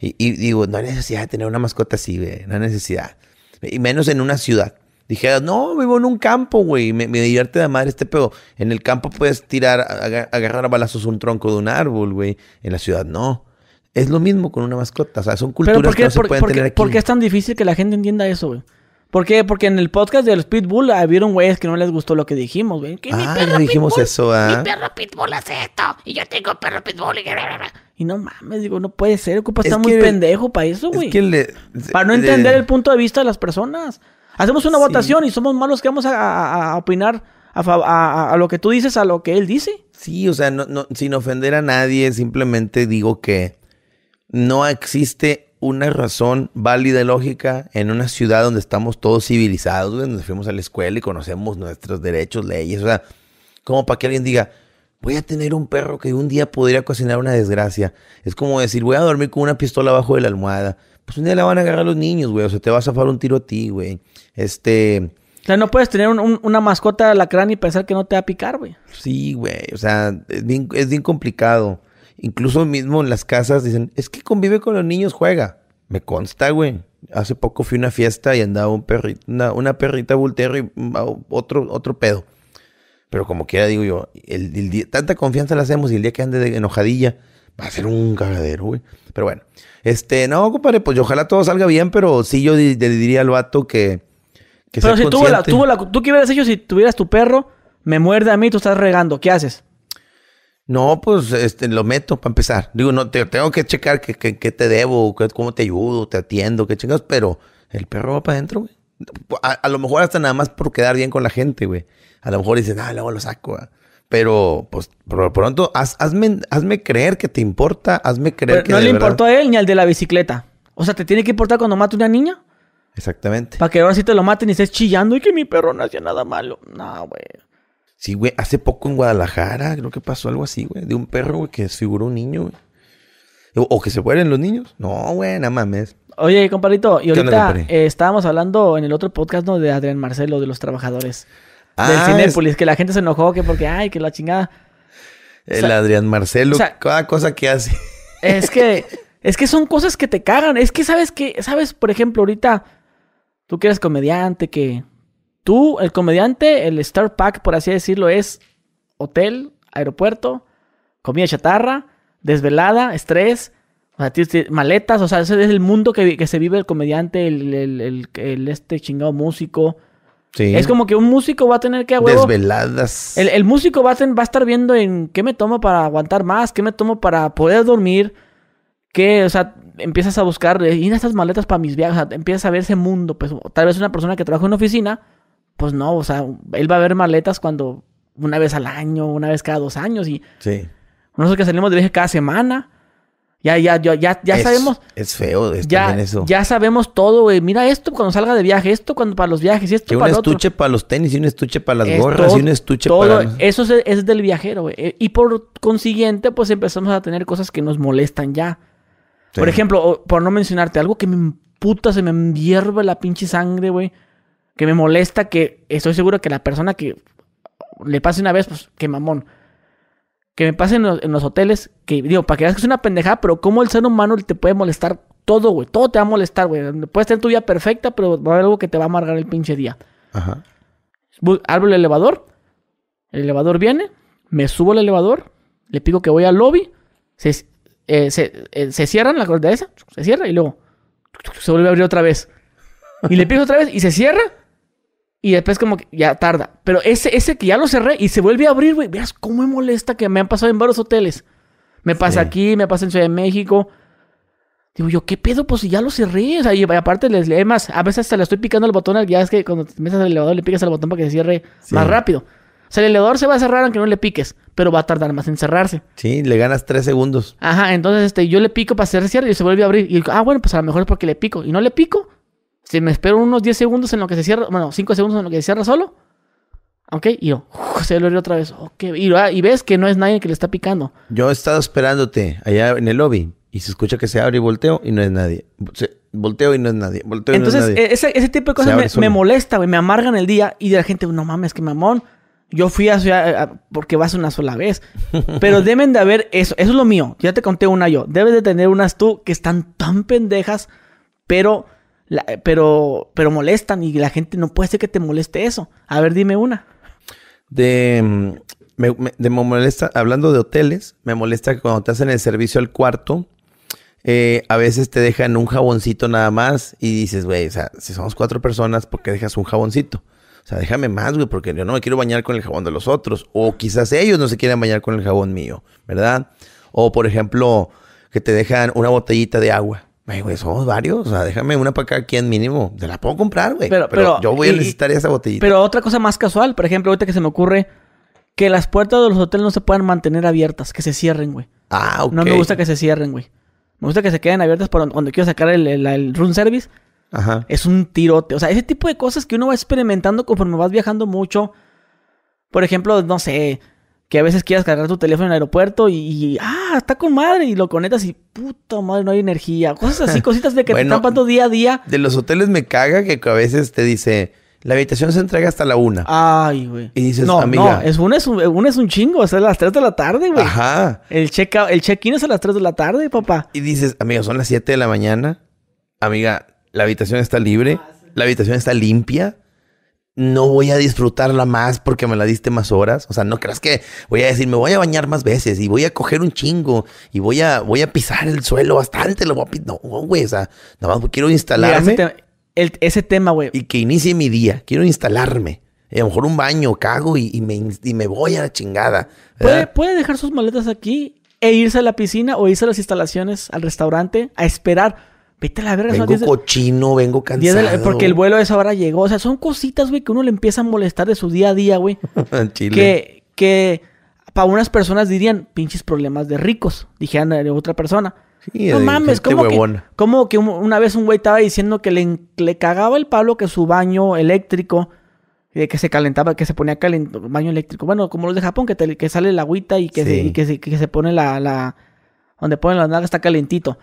Y, y digo, no hay necesidad de tener una mascota así, güey, no hay necesidad. Y menos en una ciudad. Dijeras, no, vivo en un campo, güey, me, me divierte de madre este pedo. En el campo puedes tirar, aga- agarrar a balazos un tronco de un árbol, güey. En la ciudad no. Es lo mismo con una mascota. O sea, son culturas ¿por que qué, no se por- pueden por qué- tener aquí. por qué es tan difícil que la gente entienda eso, güey? ¿Por qué? Porque en el podcast del Pitbull vieron güeyes que no les gustó lo que dijimos, güey. Que mi Ah, perro ya dijimos Pitbull- eso, ¿ah? Mi perro Pitbull hace esto. Y yo tengo perro Pitbull. Y, y no mames, digo, no puede ser. Ocupa Es estar muy pendejo para eso, güey. Es que le- Para no de- entender el punto de vista de las personas. Hacemos una Sí. votación y somos malos que vamos a, a- a opinar a, lo que tú dices, a lo que él dice. Sí, o sea, no, no, sin ofender a nadie, simplemente digo que no existe una razón válida y lógica en una ciudad donde estamos todos civilizados, donde fuimos a la escuela y conocemos nuestros derechos, leyes, o sea, como para que alguien diga, voy a tener un perro que un día podría cocinar una desgracia. Es como decir, voy a dormir con una pistola abajo de la almohada. Pues un día la van a agarrar los niños, güey, o sea, te va a zafar un tiro a ti, güey. Este, O sea, no puedes tener un- un- una mascota de lacrán y pensar que no te va a picar, güey. Sí, güey. O sea, es bien, es bien complicado. Incluso mismo en las casas dicen, es que convive con los niños, juega. Me consta, güey. Hace poco fui a una fiesta y andaba un perrito, una, una perrita bultero y mm, otro, otro pedo. Pero como quiera, digo yo, el, el día- tanta confianza le hacemos y el día que ande de enojadilla, Va a ser un cagadero, güey. Pero bueno. Este, no, compadre, pues ojalá todo salga bien, pero sí yo le diría al vato que. que Pero sea si tuvo la, consciente. tuvo la, tú qué hubieras hecho si tuvieras tu perro, me muerde a mí, tú estás regando, ¿qué haces? No, pues este, lo meto para empezar. Digo, no, te, tengo que checar qué que, que te debo, que- cómo te ayudo, te atiendo, qué chingas, pero el perro va para adentro, güey. A, a lo mejor hasta nada más por quedar bien con la gente, güey. A lo mejor dicen, ah, luego lo saco, güey. Pero, pues, por lo pronto, haz- hazme, hazme creer que te importa, hazme creer Pero que no de le verdad- importó a él ni al de la bicicleta. O sea, ¿te tiene que importar cuando mate una niña? Exactamente. Para que ahora sí te lo maten y estés chillando y que mi perro no hacía nada malo. No, güey. Sí, güey, hace poco en Guadalajara creo que pasó algo así, güey, de un perro, güey, que desfiguró un niño, güey. O, o que se mueren los niños. No, güey, nada mames. Oye, compadrito, y ¿Qué onda, ahorita eh, estábamos hablando en el otro podcast, ¿no? De Adrián Marcelo, de los trabajadores. Del Ah, Cinépolis, que la gente se enojó que porque, ay, que la chingada. El O sea, Adrián Marcelo, o sea- cada cosa que hace. Es que, es que son cosas que te cagan. Es que, ¿sabes que ¿Sabes? Por ejemplo, ahorita, tú que eres comediante, que tú, el comediante, el Star Pack, por así decirlo, es hotel, aeropuerto, comida chatarra, desvelada, estrés, o sea, maletas, o sea, ese es el mundo que, que se vive el comediante, el, el- el- el este chingado músico. Sí. Es como que un músico va a tener que a huevo, Desveladas. el, el músico va a, ten- va a estar viendo en qué me tomo para aguantar más, qué me tomo para poder dormir, qué, o sea, empiezas a buscar, eh, y estas maletas para mis viajes, o sea, empiezas a ver ese mundo, pues tal vez una persona que trabaja en una oficina, pues no, o sea, él va a ver maletas cuando una vez al año, una vez cada dos años, y Sí. nosotros que salimos de viaje cada semana, ya, ya, ya, ya, ya Es- sabemos, Es feo es ya, eso. ya sabemos todo, güey, mira esto cuando salga de viaje, esto cuando para los viajes, y esto que un para otro. estuche para los tenis y un estuche para las Es gorras todo- y un estuche todo para... Eso es, es del viajero, güey. Eh, Y por consiguiente, pues empezamos a tener cosas que nos molestan ya. Sí. Por ejemplo, por no mencionarte, algo que me emputa, se me hierve la pinche sangre, güey. Que me molesta, que estoy seguro que la persona que le pase una vez, pues, que mamón. Que me pase en los, en los hoteles, que digo, para que veas que es una pendejada, pero cómo el ser humano te puede molestar todo, güey. Todo te va a molestar, güey. Puedes tener tu vida perfecta, pero va a haber algo que te va a amargar el pinche día. Ajá. Abro el elevador. El elevador viene. Me subo al elevador. Le pico que voy al lobby. Se, eh, se, eh, se cierran la cortina esa. Se cierra y luego se vuelve a abrir otra vez. Y le pico otra vez y se cierra. Y después como que ya tarda. Pero ese, ese que ya lo cerré y se vuelve a abrir, güey. Veas cómo me molesta que me han pasado en varios hoteles. Me pasa Sí. aquí, me pasa en Ciudad de México. Digo yo, ¿qué pedo? Pues si ya lo cerré. O sea, y aparte les lee más. A veces hasta le estoy picando el botón. al- Ya es que cuando te metes al elevador le picas al botón para que se cierre Sí. más rápido. O sea, el elevador se va a cerrar aunque no le piques. Pero va a tardar más en cerrarse. Sí, le ganas tres segundos. Ajá, entonces este, yo le pico para hacer cierre y se vuelve a abrir. Y digo, ah, bueno, pues a lo mejor es porque le pico. Y no le pico. Si me espero unos 10 segundos en lo que se cierra, bueno, 5 segundos en lo que se cierra solo. Ok, y yo, se vuelve a abrir otra vez. Ok, y, ah, y ves que no es nadie que le está picando. Yo he estado esperándote allá en el lobby y se escucha que se abre y volteo y no es nadie. Se- volteo y no es nadie. Volteo y Entonces, no es nadie. e- ese, ese tipo de cosas me, molesta, güey, me amargan el día. Y de la gente, no mames, que mamón. Yo fui a ciudad a- porque vas una sola vez. Pero deben de haber eso. Eso es lo mío. Ya te conté una yo. Debes de tener unas tú que están tan pendejas, pero, la- pero, pero molestan. Y la gente no puede ser que te moleste eso. A ver, dime una. De, mm, me, de me molesta, hablando de hoteles, me molesta que cuando te hacen el servicio al cuarto, eh, a veces te dejan un jaboncito nada más y dices, güey, o sea, si somos cuatro personas, ¿por qué dejas un jaboncito? O sea, déjame más, güey, porque yo no me quiero bañar con el jabón de los otros. O quizás ellos no se quieren bañar con el jabón mío, ¿verdad? O, por ejemplo, que te dejan una botellita de agua. Güey, güey, somos varios. O sea, déjame una para cada quien mínimo. Te la puedo comprar, güey. Pero- Pero, pero- yo voy a necesitar esa botellita. Pero otra cosa más casual, por ejemplo, ahorita que se me ocurre que las puertas de los hoteles no se puedan mantener abiertas, que se cierren, güey. ah, ok. No me gusta que se cierren, güey. Me gusta que se queden abiertas por cuando quiero sacar el, el- el room service. Ajá. Es un tirote. O sea, ese tipo de cosas que uno va experimentando conforme vas viajando mucho. Por ejemplo, no sé, que a veces quieras cargar tu teléfono en el aeropuerto y, y, ah, está con madre y lo conectas y puta madre, no hay energía. Cosas así, cositas de que te Bueno, están pasando día a día. De los hoteles me caga que a veces te dice, la habitación se entrega hasta la una. Ay, güey. Y dices, no, amiga. no, es un, es un, un es un chingo, o sea, a las 3 de la tarde, güey. Ajá. El check el check-in es a las 3 de la tarde, papá. Y dices, amiga, son las 7 de la mañana. Amiga, la habitación está libre. La habitación está limpia. No voy a disfrutarla más porque me la diste más horas. O sea, no creas que voy a decir, me voy a bañar más veces y voy a coger un chingo y voy a, voy a pisar el suelo bastante. Lo voy a No, güey, o sea, nada más quiero Mira, instalarme ese, tema, el- ese tema, güey. y que inicie mi día. Quiero instalarme. Y a lo mejor un baño, cago y, y me, y me voy a la chingada. Puede dejar sus maletas aquí e irse a la piscina o irse a las instalaciones, al restaurante, a esperar. Vete a la verga, Vengo de- cochino, vengo de la- cansado. porque el vuelo a esa hora llegó. O sea, son cositas, güey, que uno le empieza a molestar de su día a día, güey. Chile. que, que para unas personas dirían pinches problemas de ricos, dijeran de otra persona. Sí, no de mames, ¿cómo que, cómo que un- una vez un güey estaba diciendo que le, le cagaba el palo que su baño eléctrico, eh, que se calentaba, que se ponía caliente, baño eléctrico, bueno, como los de Japón, que, te- que sale el agüita y que, se, y que, se, que se pone la, la, donde ponen las nalgas está calentito.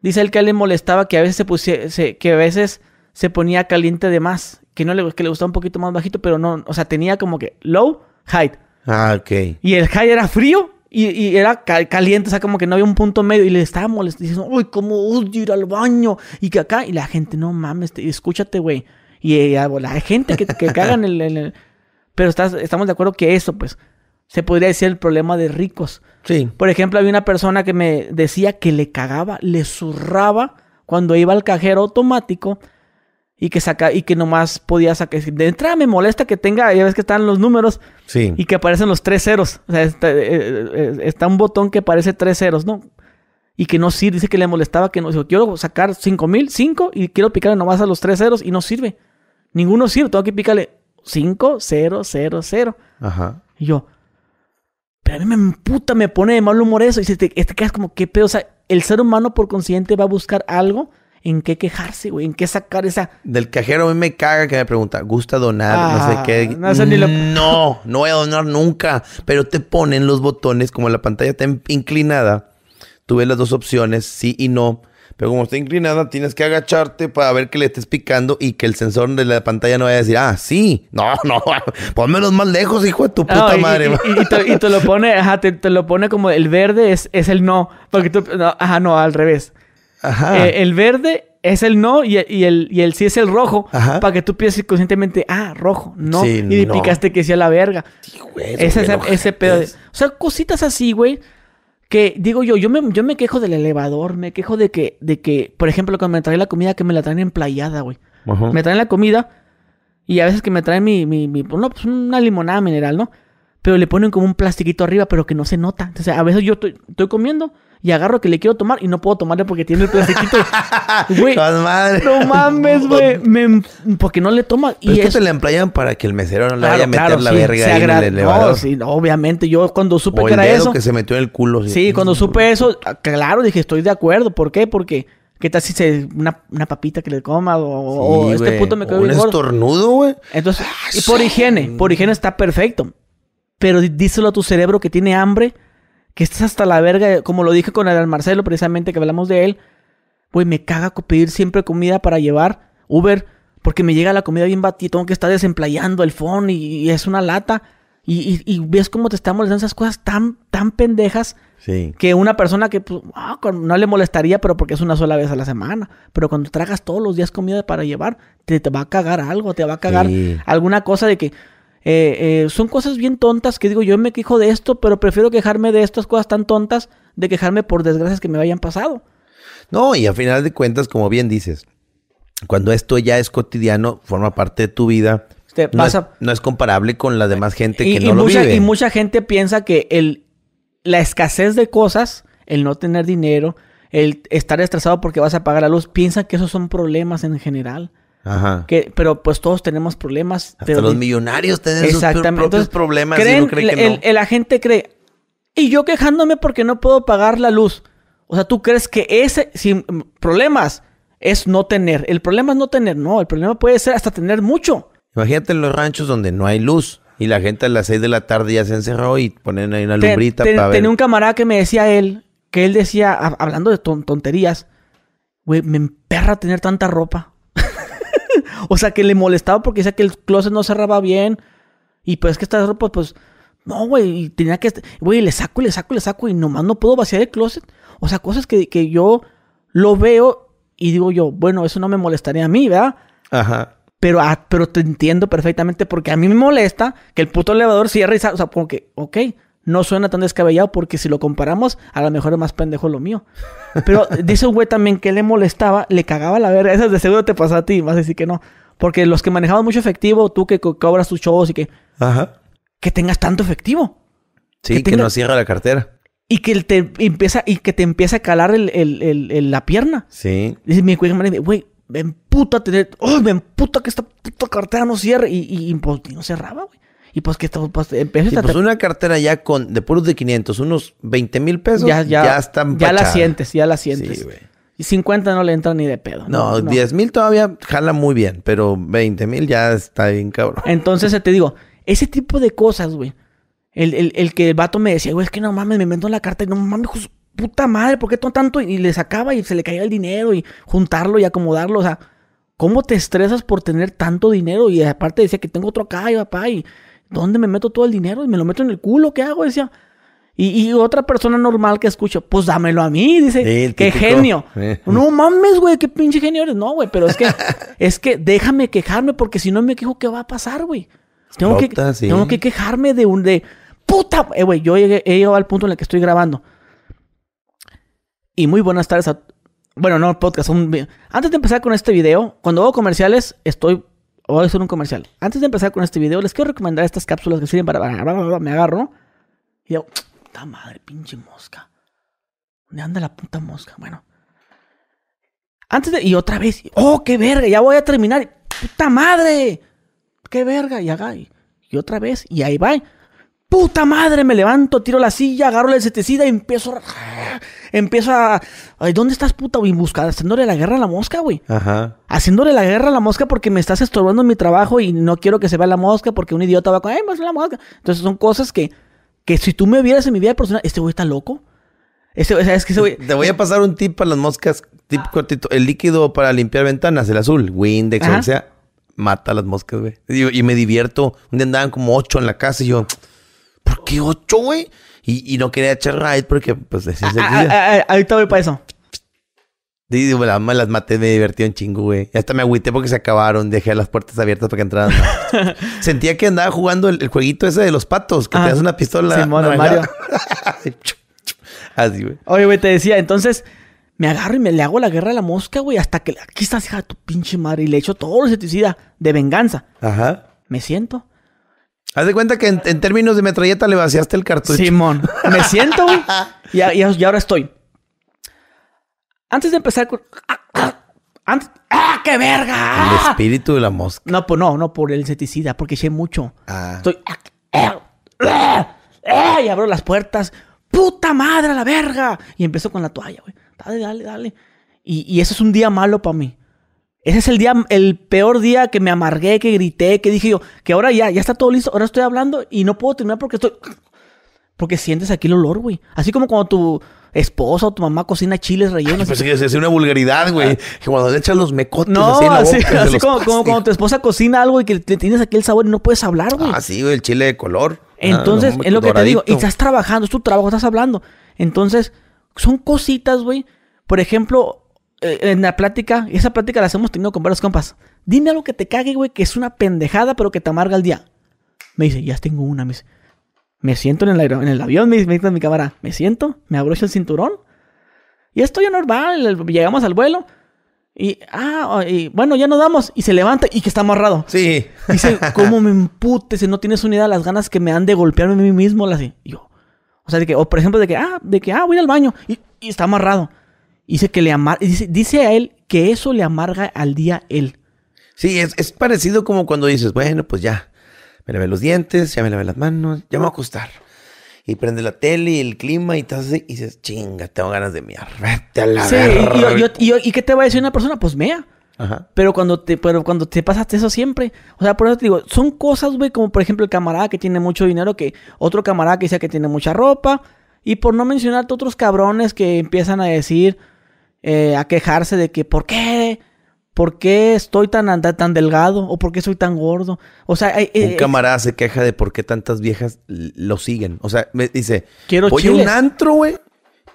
Dice él que a él le molestaba que a veces se pusie- se- que a veces se ponía caliente de más, que no le, que le gustaba un poquito más bajito, pero no, o sea, tenía como que low, high. Ah, ok. Y el high era frío y, y era ca- caliente, o sea, como que no había un punto medio. Y le estaba molestando, diciendo, uy, cómo odio ir al baño. Y que acá, y la gente, no mames, te- escúchate, güey. Y eh, la gente que, que cagan el, el- el- Pero estás, estamos de acuerdo que eso, pues, se podría decir el problema de ricos. Sí. Por ejemplo, había una persona que me decía que le cagaba, le zurraba cuando iba al cajero automático y que saca y que nomás podía sacar. De entrada me molesta que tenga, ya ves que están los números Sí. y que aparecen los tres ceros. O sea, está, eh, eh, está un botón que aparece tres ceros, ¿no? Y que no sirve. Dice que le molestaba que no. Dijo, quiero sacar cinco mil, cinco, y quiero picarle nomás a los tres ceros y no sirve. Ninguno sirve. Tengo que picarle cinco, cero, cero, cero. Ajá. Y yo, pero a mí me emputa, me pone de mal humor eso. Y se te, te quedas como, ¿qué pedo? O sea, el ser humano por consiguiente va a buscar algo en qué quejarse, güey, en qué sacar esa. Del cajero a mí me caga que me pregunta, ¿gusta donar? no sé Ah, qué. no sé ni lo- No, no voy a donar nunca. Pero te ponen los botones, como la pantalla está in- inclinada. Tú ves las dos opciones, sí y no. Pero como está inclinada, tienes que agacharte para ver que le estés picando y que el sensor de la pantalla no vaya a decir, ah, sí. No, no, pónmelos más lejos, hijo de tu puta y, madre. y- y- te, y te lo pone, ajá, te, te lo pone como el verde es, es el no. Porque tú, no, ajá, no, al revés. Ajá. Eh, el verde es el no y, y el, y el sí es el rojo. Ajá. Para que tú pienses conscientemente, ah, rojo, no. Sí, y no. picaste que sí a la verga. Sí, güey, Ese, ese, ese pedo. de- o sea, cositas así, güey. Que digo yo, yo me, yo me quejo del elevador, me quejo de que, de que, por ejemplo, cuando me traen la comida, que me la traen emplayada, güey. Ajá. Me traen la comida y a veces que me traen mi, mi, mi- no, pues una limonada mineral, ¿no? Pero le ponen como un plastiquito arriba, pero que no se nota. Entonces, a veces yo estoy, estoy comiendo y agarro que le quiero tomar y no puedo tomarle porque tiene el plastiquito. Güey, no mames, güey. Porque no le toma. Pero y es que te la emplean para que el mesero no le Claro, vaya a meter claro, la sí, verga ahí en el elevador. No, sí, no, obviamente. Yo cuando supe o que el era dedo eso. que se metió en el culo. Sí, cuando supe eso, ah, claro, dije, estoy de acuerdo. ¿Por qué? Porque, ¿qué tal si se. Una, una papita que le coma o, este puto me quedó Un estornudo, güey. Entonces, y por higiene, por higiene está perfecto. Pero díselo a tu cerebro que tiene hambre, que estás hasta la verga, como lo dije con el Marcelo, precisamente que hablamos de él. Güey, me caga pedir siempre comida para llevar Uber, porque me llega la comida bien batida, tengo que estar desemplayando el phone y, y es una lata. Y, y- y ves cómo te están molestando esas cosas tan, tan pendejas Sí. que una persona que pues, ah, no le molestaría, pero porque es una sola vez a la semana. Pero cuando tragas todos los días comida para llevar, te, te va a cagar algo, te va a cagar Sí. alguna cosa de que eh, eh, son cosas bien tontas que digo, yo me quejo de esto, pero prefiero quejarme de estas cosas tan tontas de quejarme por desgracias que me hayan pasado. No, y a final de cuentas, como bien dices, cuando esto ya es cotidiano, forma parte de tu vida, no, es, pasa- no es comparable con la demás gente y, que y no lo mucha, vive. y mucha gente piensa que el, la escasez de cosas, el no tener dinero, el estar estresado porque vas a pagar la luz, piensan que esos son problemas en general. Ajá. Que, pero pues todos tenemos problemas. Hasta pero los millonarios tienen sus propios Entonces, problemas y creen- que el, no. el- la gente cree. Y yo quejándome porque no puedo pagar la luz. O sea, tú crees que ese, sin mm, problemas, es no tener. El problema es no tener. No, el problema puede ser hasta tener mucho. Imagínate en los ranchos donde no hay luz y la gente a las 6 de la tarde ya se encerró y ponen ahí una lumbrita para ver. Tenía un camarada que me decía él, que él decía, hab- hablando de ton- tonterías, güey, me emperra tener tanta ropa. O sea, que le molestaba porque decía que el closet no cerraba bien. Y pues que esta ropa, pues, no, güey, y tenía que, güey, le saco, y le saco, y le saco y nomás no puedo vaciar el closet. O sea, cosas que, que yo lo veo y digo yo, bueno, eso no me molestaría a mí, ¿verdad? Ajá. Pero, ah, pero te entiendo perfectamente porque a mí me molesta que el puto elevador cierre y salga. O sea, porque, ok, no suena tan descabellado porque si lo comparamos, a lo mejor es más pendejo lo mío. Pero dice un güey también que le molestaba, le cagaba la verga. Esas de seguro te pasó a ti, vas a decir que no. Porque los que manejamos mucho efectivo, tú que co- cobras tus shows y que, Ajá. que tengas tanto efectivo. Sí, Que que, tenga- no cierra la cartera. Y que te empieza, y que te empieza a calar el, el- la pierna. Sí. Dice mi güey, güey, me emputa tener, oh, me emputa que esta puta cartera no cierre. Y, y, pues, y no cerraba, güey. Y pues que esto, pues, empecé Sí, a pues una cartera ya con de puros de 500, unos 20 mil pesos, ya, ya, están ya la sientes, ya la sientes. Sí, güey. y 50 no le entra ni de pedo. No, 10 mil todavía jala muy bien, pero 20 mil ya está bien cabrón. Entonces te digo, ese tipo de cosas, güey. El, el, el que el vato me decía, güey, es que no mames, me inventó la carta y no mames, hijo puta madre, ¿por qué todo tanto? Y le sacaba y se le caía el dinero y juntarlo y acomodarlo. O sea, ¿cómo te estresas por tener tanto dinero? Y aparte decía que tengo otro acá y papá, y ¿dónde me meto todo el dinero? Y me lo meto en el culo, ¿qué hago? Decía. Y, y otra persona normal que escucho, pues dámelo a mí, dice, Sí, qué genio. No mames, güey, qué pinche genio eres. No, güey, pero es que, es que déjame quejarme porque si no me quejo, ¿qué va a pasar, güey? Tengo, que, sí. tengo que quejarme de un de puta. Eh, güey, yo llegué, he llegado al punto en el que estoy grabando. Y muy buenas tardes a. Bueno, no, podcast. un Antes de empezar con este video, cuando hago comerciales, estoy. Voy a hacer un comercial. Antes de empezar con este video, les quiero recomendar estas cápsulas que sirven para. Me agarro. Y digo, puta madre, pinche mosca. ¿Dónde anda la puta mosca? Bueno. Antes de. Y otra vez. ¡Oh, qué verga! Ya voy a terminar. ¡Puta madre! ¡Qué verga! Y haga. Y, y otra vez. Y ahí va. ¡Puta madre! Me levanto, tiro la silla, agarro la insecticida y empiezo a. Empiezo a. Ay, ¿Dónde estás, puta? güey? Buscar, haciéndole la guerra a la mosca, güey. Ajá. Haciéndole la guerra a la mosca porque me estás estorbando en mi trabajo y no quiero que se vea la mosca porque un idiota va con. ¡Ay, más la mosca! Entonces son cosas que. Que si tú me vieras en mi vida personal, este güey está loco. Este, o sea, es que ese güey. Te voy a pasar un tip para las moscas, tip cortito. El líquido para limpiar ventanas, el azul, Windex o Ajá. lo que sea, mata a las moscas, güey. Y, y me divierto. Un día andaban como ocho en la casa y yo, ¿por qué ocho, güey? Y, y no quería echar raid porque, pues, el Ah, ah, ah, ah, ahorita voy para eso. Y digo, la- me las maté, me divertí un chingo, güey. Y hasta me agüité porque se acabaron. Dejé las puertas abiertas para que entraran. Sentía que andaba jugando el, el jueguito ese de los patos, que te das una pistola. Simón, naranja. Así, güey. Oye, güey, te decía, entonces me agarro y me le hago la guerra a la mosca, güey, hasta que aquí estás, hija de tu pinche madre, y le echo todo el insecticida de venganza. Ajá. Me siento. Haz de cuenta que en, en términos de metralleta le vaciaste el cartucho. Simón, me siento, güey. Y, y ahora estoy. Antes de empezar con. ¡Ah! ah, antes- ¡Ah, qué El verga! espíritu de la mosca. No, pues no, no por el insecticida, porque eché mucho. Ah. Estoy. ¡Ah! ¡Ah! ¡Ah! Y abro las puertas. ¡Puta madre la verga! Y empiezo con la toalla, güey. Dale, dale, dale. Y, y eso es un día malo para mí. Ese es el día, el peor día que me amargué, que grité, que dije yo, que ahora ya, ya está todo listo, ahora estoy hablando y no puedo terminar porque estoy. Porque sientes aquí el olor, güey. Así como cuando tu esposa o tu mamá cocina chiles rellenos. Pensé que es una vulgaridad, güey. Que cuando le echas los mecotes no, así en la boca. así, como, cuando tu esposa cocina algo y que le tienes aquí el sabor y no puedes hablar, güey. Ah, sí, güey, el chile de color. Entonces, Ah, no, es lo que te digo. Y estás trabajando, es tu trabajo, estás hablando. Entonces, son cositas, güey. Por ejemplo, en la plática, y esa plática la hemos tenido con varios compas. Dime algo que te cague, güey, que es una pendejada, pero que te amarga el día. Me dice, ya tengo una. Me, dice, me siento en el, en avión, me dice, me dice mi cámara. Me siento, me abrocho el cinturón. Y estoy normal, el- llegamos al vuelo. Y, ah, y bueno, ya nos damos. Y se levanta y que está amarrado. Sí. Dice, ¿cómo me emputes? No tienes una idea de las ganas que me han de golpearme a mí mismo. Las y yo. O sea, de que, o por ejemplo, de que, ah, de que, ah, voy al baño. Y, y está amarrado. Dice que le amarga. Dice, dice a él que eso le amarga al día él. Sí, es, es parecido como cuando dices, bueno, pues ya. Me lavé los dientes, ya me lavé las manos, ya me voy a acostar. Y prende la tele y el clima y estás así y dices, chinga, tengo ganas de miar. Vete a la Sí, y, verga". y yo- yo- y yo- ¿y qué te va a decir una persona? Pues mea. Ajá. Pero cuando te, pero cuando te pasaste eso siempre, o sea, por eso te digo, son cosas, güey, como por ejemplo el camarada que tiene mucho dinero, que otro camarada que dice que tiene mucha ropa, y por no mencionarte otros cabrones que empiezan a decir, eh, a quejarse de que, ¿por qué? ¿Por qué estoy tan, tan delgado? ¿O por qué soy tan gordo? O sea, eh, Un eh, camarada se queja de por qué tantas viejas lo siguen. O sea, me dice, Quiero voy a un antro, güey.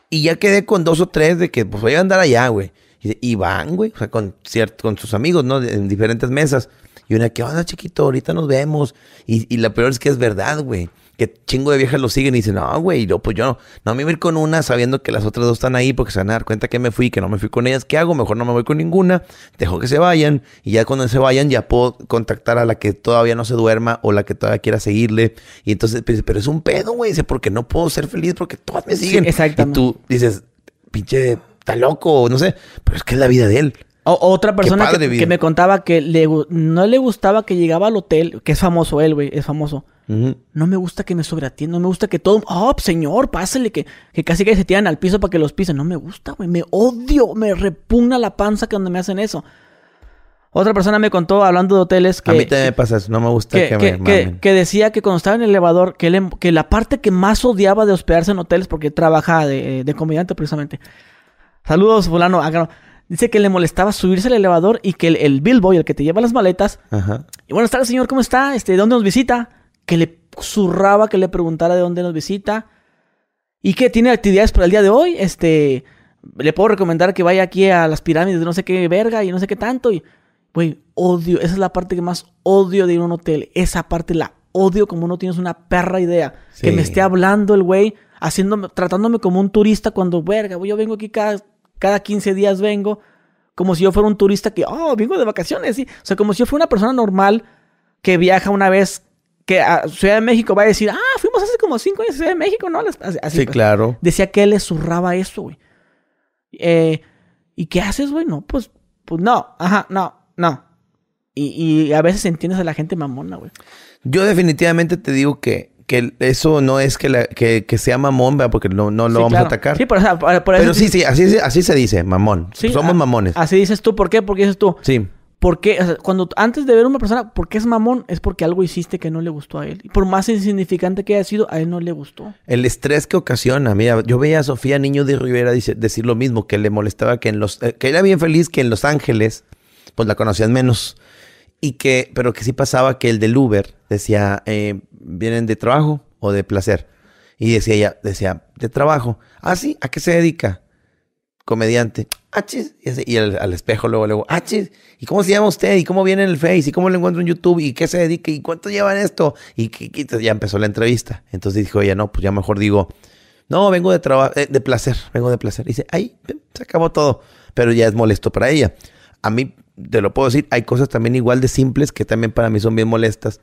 Y ya quedé con dos o tres de que pues voy a andar allá, güey. Y, van, güey, o sea, con, ciert- con sus amigos, ¿no? En diferentes mesas. Y una, ¿qué onda, chiquito? Ahorita nos vemos. Y, y la peor es que es verdad, güey. Que chingo de viejas lo siguen y dicen, no, güey, no, pues yo no. No me voy a ir con una sabiendo que las otras dos están ahí porque se van a dar cuenta que me fui, que no me fui con ellas. ¿Qué hago? Mejor no me voy con ninguna. Dejo que se vayan. Y ya cuando se vayan, ya puedo contactar a la que todavía no se duerma o la que todavía quiera seguirle. Y entonces, pero, pero es un pedo, güey. Dice, porque no puedo ser feliz porque todas me Sí, siguen. exactamente. Y tú dices, pinche, está loco, no sé. Pero es que es la vida de él. O- otra persona padre que, que me contaba que le, no le gustaba que llegaba al hotel, que es famoso él, güey, es famoso. No me gusta que me sobreatiendan, no me gusta que todo... Oh, señor, pásale, que, que casi que se tiran al piso para que los pisen. No me gusta, güey, me odio, me repugna la panza que donde me hacen eso. Otra persona me contó, hablando de hoteles, que... a mí también me pasa eso. No me gusta que, que, que- me que- decía que cuando estaba en el elevador, que, él- que la parte que más odiaba de hospedarse en hoteles, porque trabaja de, de comediante precisamente. Saludos, fulano. Ah. Dice que le molestaba subirse al elevador y que el, el billboy, el que te lleva las maletas, Ajá. y buenas tardes, señor, ¿cómo está? Este, ¿De dónde nos visita? Que le zurraba que le preguntara de dónde nos visita. ¿Y que tiene actividades para el día de hoy? Este, le puedo recomendar que vaya aquí a las pirámides de no sé qué verga y no sé qué tanto. Y, güey, odio. Esa es la parte que más odio de ir a un hotel. Esa parte la odio como no tienes una perra idea. Que me esté hablando el güey, haciéndome, tratándome como un turista cuando, verga, güey, yo vengo aquí cada, cada 15 días vengo. Como si yo fuera un turista que, oh, vengo de vacaciones, sí. O sea, como si yo fuera una persona normal que viaja una vez que a Ciudad de México va a decir, ah, fuimos hace como cinco años a Ciudad de México, ¿no? Así, Sí, pues. claro. Decía que él le zurraba eso, güey. Eh, ¿Y qué haces, güey? No, pues, pues no, ajá, no, no. Y, y a veces entiendes a la gente mamona, güey. Yo definitivamente te digo que, que eso no es que, la- que, que sea mamón, ¿verdad? porque no, no lo Sí, vamos claro. a atacar. Sí, pero, o sea, por- por eso Pero sí, sí, así, así se dice, mamón. Sí, Somos ah, mamones. Así dices tú, ¿por qué? Porque dices tú, Sí. ¿Por qué? O sea, cuando antes de ver a una persona, ¿por qué es mamón? Es porque algo hiciste que no le gustó a él. Y por más insignificante que haya sido, a él no le gustó. El estrés que ocasiona, mira, yo veía a Sofía Niño de Rivera decir lo mismo, que le molestaba que en los, eh, que era bien feliz que en Los Ángeles, pues la conocían menos. Y que, pero que sí pasaba que el del Uber decía, eh, ¿vienen de trabajo o de placer? Y decía ella, decía, de trabajo. Ah, sí, ¿a qué se dedica? Comediante. Ah, chis. Y, al, espejo luego, luego, ah, chis. ¿Y cómo se llama usted? ¿Y cómo viene en el Face? ¿Y cómo lo encuentro en YouTube? ¿Y qué se dedica? ¿Y cuánto llevan esto? Y, ya empezó la entrevista. Entonces dijo ella, no, pues ya mejor digo, no, vengo de trabajo, de placer, vengo de placer. Y dice, ay, se acabó todo. Pero ya es molesto para ella. A mí, te lo puedo decir, hay cosas también igual de simples que también para mí son bien molestas.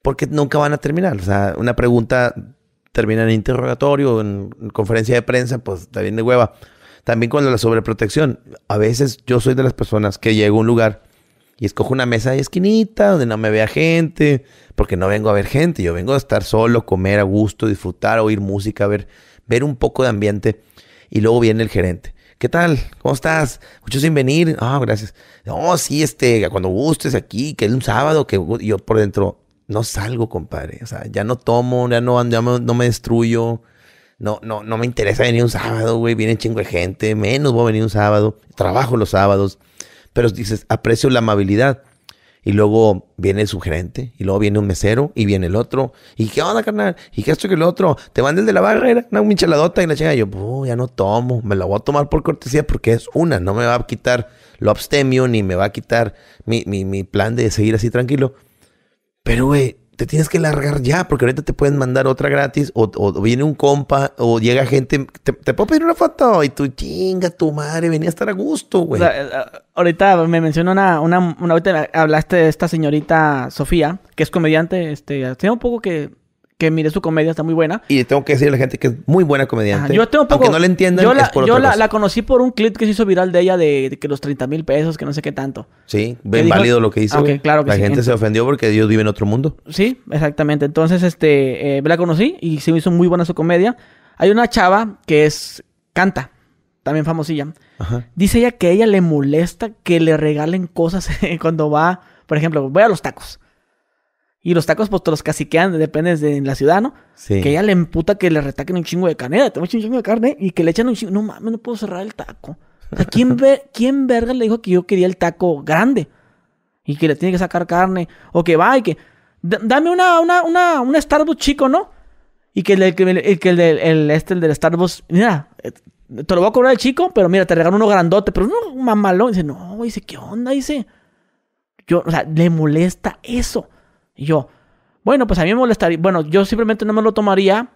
Porque nunca van a terminar. O sea, una pregunta termina en interrogatorio, en, en conferencia de prensa, pues bien de hueva. También con la sobreprotección. A veces yo soy de las personas que llego a un lugar y escojo una mesa de esquinita donde no me vea gente, porque no vengo a ver gente, yo vengo a estar solo, comer a gusto, disfrutar, oír música, ver, ver un poco de ambiente. Y luego viene el gerente. ¿Qué tal? ¿Cómo estás? Mucho sin venir. Ah, gracias. No, sí, este, cuando gustes aquí, que es un sábado, que yo por dentro no salgo, compadre. O sea, ya no tomo, ya no, ya no me destruyo. No, no, no me interesa venir un sábado, güey. Viene chingo de gente. Menos voy a venir un sábado. Trabajo los sábados. Pero dices, aprecio la amabilidad. Y luego viene su gerente, y luego viene un mesero, y viene el otro. ¿Y qué onda, carnal? ¿Y qué esto que el otro? Te van desde la barrera, una micheladota y la chinga. Yo, "Oh, ya no tomo, me la voy a tomar por cortesía porque es una, no me va a quitar lo abstemio, ni me va a quitar mi, mi, mi plan de seguir así tranquilo. Pero, güey, te tienes que largar ya, porque ahorita te pueden mandar otra gratis, o, o- viene un compa, o llega gente, te, puedo pedir una foto, y tú, chinga tu madre, venía a estar a gusto, güey. eh, eh, ahorita me mencionó una, una, una- ahorita hablaste de esta señorita Sofía, que es comediante, este, hace un poco que, que miré su comedia, está muy buena. Y tengo que decirle a la gente que es muy buena comediante. Ajá, Yo tengo poco, Aunque no le entiendan, yo la, es por yo otra la, cosa. la conocí por un clip que se hizo viral de ella de, de que los 30 mil pesos, que no sé qué tanto. Sí, ¿Qué ven dijo? válido lo que hizo. Ah, claro que La sí. gente se ofendió porque Dios vive en otro mundo. Sí, exactamente. Entonces, este, eh, la conocí y se me hizo muy buena su comedia. Hay una chava que es, canta, también famosilla. Ajá. Dice ella que a ella le molesta que le regalen cosas cuando va, por ejemplo, voy a los tacos. Y los tacos, pues te los caciquean, depende de la ciudad, ¿no? Sí. Que ella le emputa que le retaquen un chingo de carne. Te un chingo de carne y que le echan un chingo. No mames, no puedo cerrar el taco. O sea, ¿quién, ve, ¿quién verga le dijo que yo quería el taco grande? Y que le tiene que sacar carne. O que va y que. "D- Dame una, una, una, un Starbucks chico, ¿no? Y que el, el, el el- este, el del Starbucks. Mira, eh, te lo voy a cobrar el chico, pero mira, te regalo uno grandote, pero uno mamalón. Dice, no, dice, ¿qué onda? Dice, yo, o sea, le molesta eso. Y yo, bueno, pues a mí me molestaría, bueno, yo simplemente no me lo tomaría,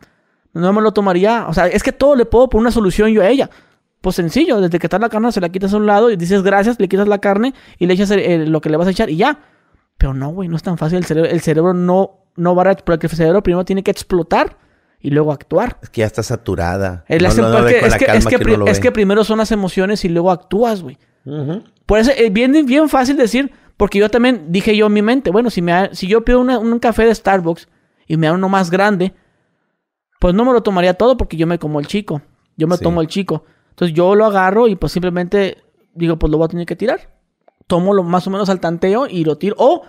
no me lo tomaría, o sea, es que todo le puedo poner una solución yo a ella. Pues sencillo, desde que está la carne se la quitas a un lado y dices gracias, le quitas la carne y le echas el- el- lo que le vas a echar y ya. Pero no, güey, no es tan fácil. El cerebro, el cerebro no, no va a... Porque el cerebro primero tiene que explotar y luego actuar. Es que ya está saturada. No, no, no es, que, es, que, es primero son las emociones y luego actúas, güey. Por eso es bien, bien fácil decir, porque yo también dije yo en mi mente, bueno, si, me da- si yo pido una- un café de Starbucks y me da uno más grande, pues no me lo tomaría todo porque yo me como el chico. Yo me Sí. tomo el chico. Entonces yo lo agarro y pues simplemente digo, pues lo voy a tener que tirar. Tomo lo más o menos al tanteo y lo tiro. O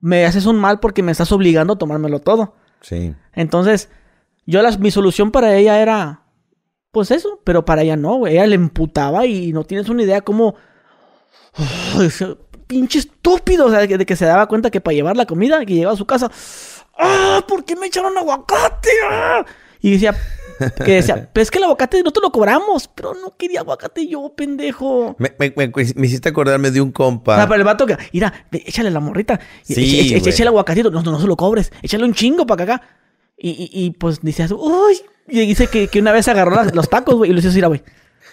me haces un mal porque me estás obligando a tomármelo todo. Sí. Entonces, yo las, mi solución para ella era, pues eso, pero para ella no, güey. Ella le emputaba y no tienes una idea cómo... pinche estúpido, o sea, de que, se daba cuenta que para llevar la comida, que llegaba a su casa, ¡ah! ¿Por qué me echaron aguacate? ¡Ah! Y decía, que decía, pero es que el aguacate no te lo cobramos, pero no quería aguacate yo, pendejo. Me, me- me- me hiciste acordarme de un compa. Ah, pero el vato que, mira, échale la morrita. y Sí, echa- echa- güey. échale aguacatito. No, no, no se lo cobres. Échale un chingo para acá. Y, y, y, pues dice, uy. Y dice que, que una vez agarró las- los tacos, güey, y lo hizo así, "Mira, güey.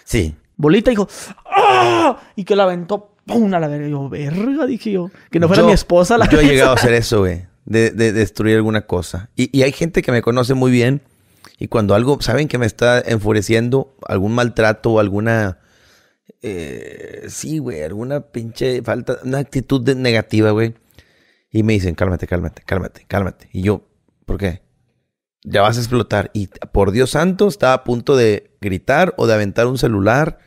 Sí. Bolita, dijo, ¡ah! Y que la aventó, ¡pum! a la verga. Y yo, verga, dije yo. Que no fuera Yo- mi esposa la Yo he llegado a hacer eso, güey. De, de destruir alguna cosa. Y, y hay gente que me conoce muy bien. Y cuando algo, saben que me está enfureciendo, algún maltrato o alguna. eh, sí, güey, alguna pinche falta, una actitud de- negativa, güey. Y me dicen, cálmate, cálmate, cálmate, cálmate. Y yo, ¿por qué? Ya vas a explotar. Y por Dios santo, estaba a punto de gritar o de aventar un celular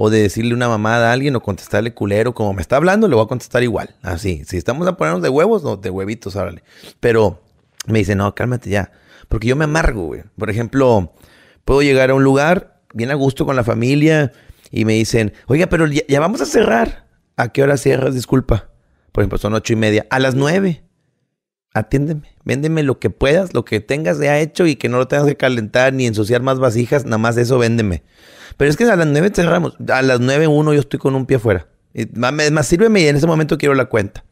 o de decirle una mamada a alguien o contestarle culero. Como me está hablando, le voy a contestar igual. Así. Si estamos a ponernos de huevos, no, de huevitos, órale. Pero me dice, no, cálmate ya. Porque yo me amargo, güey. Por ejemplo, puedo llegar a un lugar bien a gusto con la familia y me dicen, oiga, pero ya, ya vamos a cerrar. ¿A qué hora cierras? Disculpa. Por ejemplo, son ocho y media. A las nueve. Atiéndeme, véndeme lo que puedas, lo que tengas ya hecho y que no lo tengas que calentar ni ensuciar más vasijas, nada más eso véndeme. Pero es que a las nueve cerramos, a las nueve uno yo estoy con un pie afuera. Y, más sírveme y en ese momento quiero la cuenta.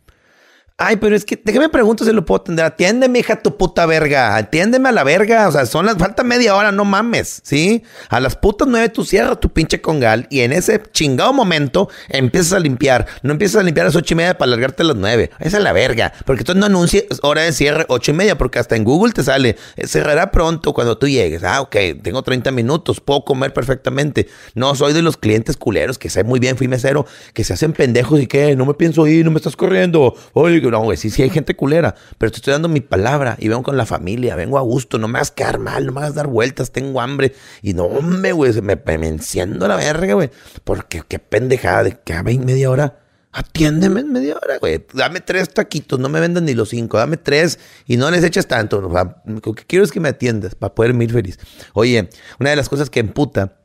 Ay, pero es que, déjame pregunto si lo puedo atender. Atiéndeme, hija tu puta verga. Atiéndeme a la verga. O sea, son las, falta media hora, no mames, ¿sí? A las putas nueve tú cierras tu pinche congal y en ese chingado momento empiezas a limpiar. No empiezas a limpiar a las ocho y media para alargarte a las nueve. Esa es la verga. Porque tú no anuncias hora de cierre ocho y media porque hasta en Google te sale, eh, cerrará pronto cuando tú llegues. Ah, ok, tengo 30 minutos, puedo comer perfectamente. No soy de los clientes culeros que sé muy bien, fui mesero, que se hacen pendejos y que no me pienso ir, no me estás corriendo. Oye, no, güey, sí, sí hay gente culera, pero te estoy dando mi palabra y vengo con la familia, vengo a gusto, no me hagas quedar mal, no me hagas dar vueltas, tengo hambre. Y no, hombre, güey, me, me enciendo la verga, güey. Porque qué pendejada de que a media hora. Atiéndeme en media hora, güey. Dame tres taquitos, no me vendan ni los cinco. Dame tres y no les eches tanto. Lo que quiero es que me atiendas para poder ir feliz. Oye, una de las cosas que emputa,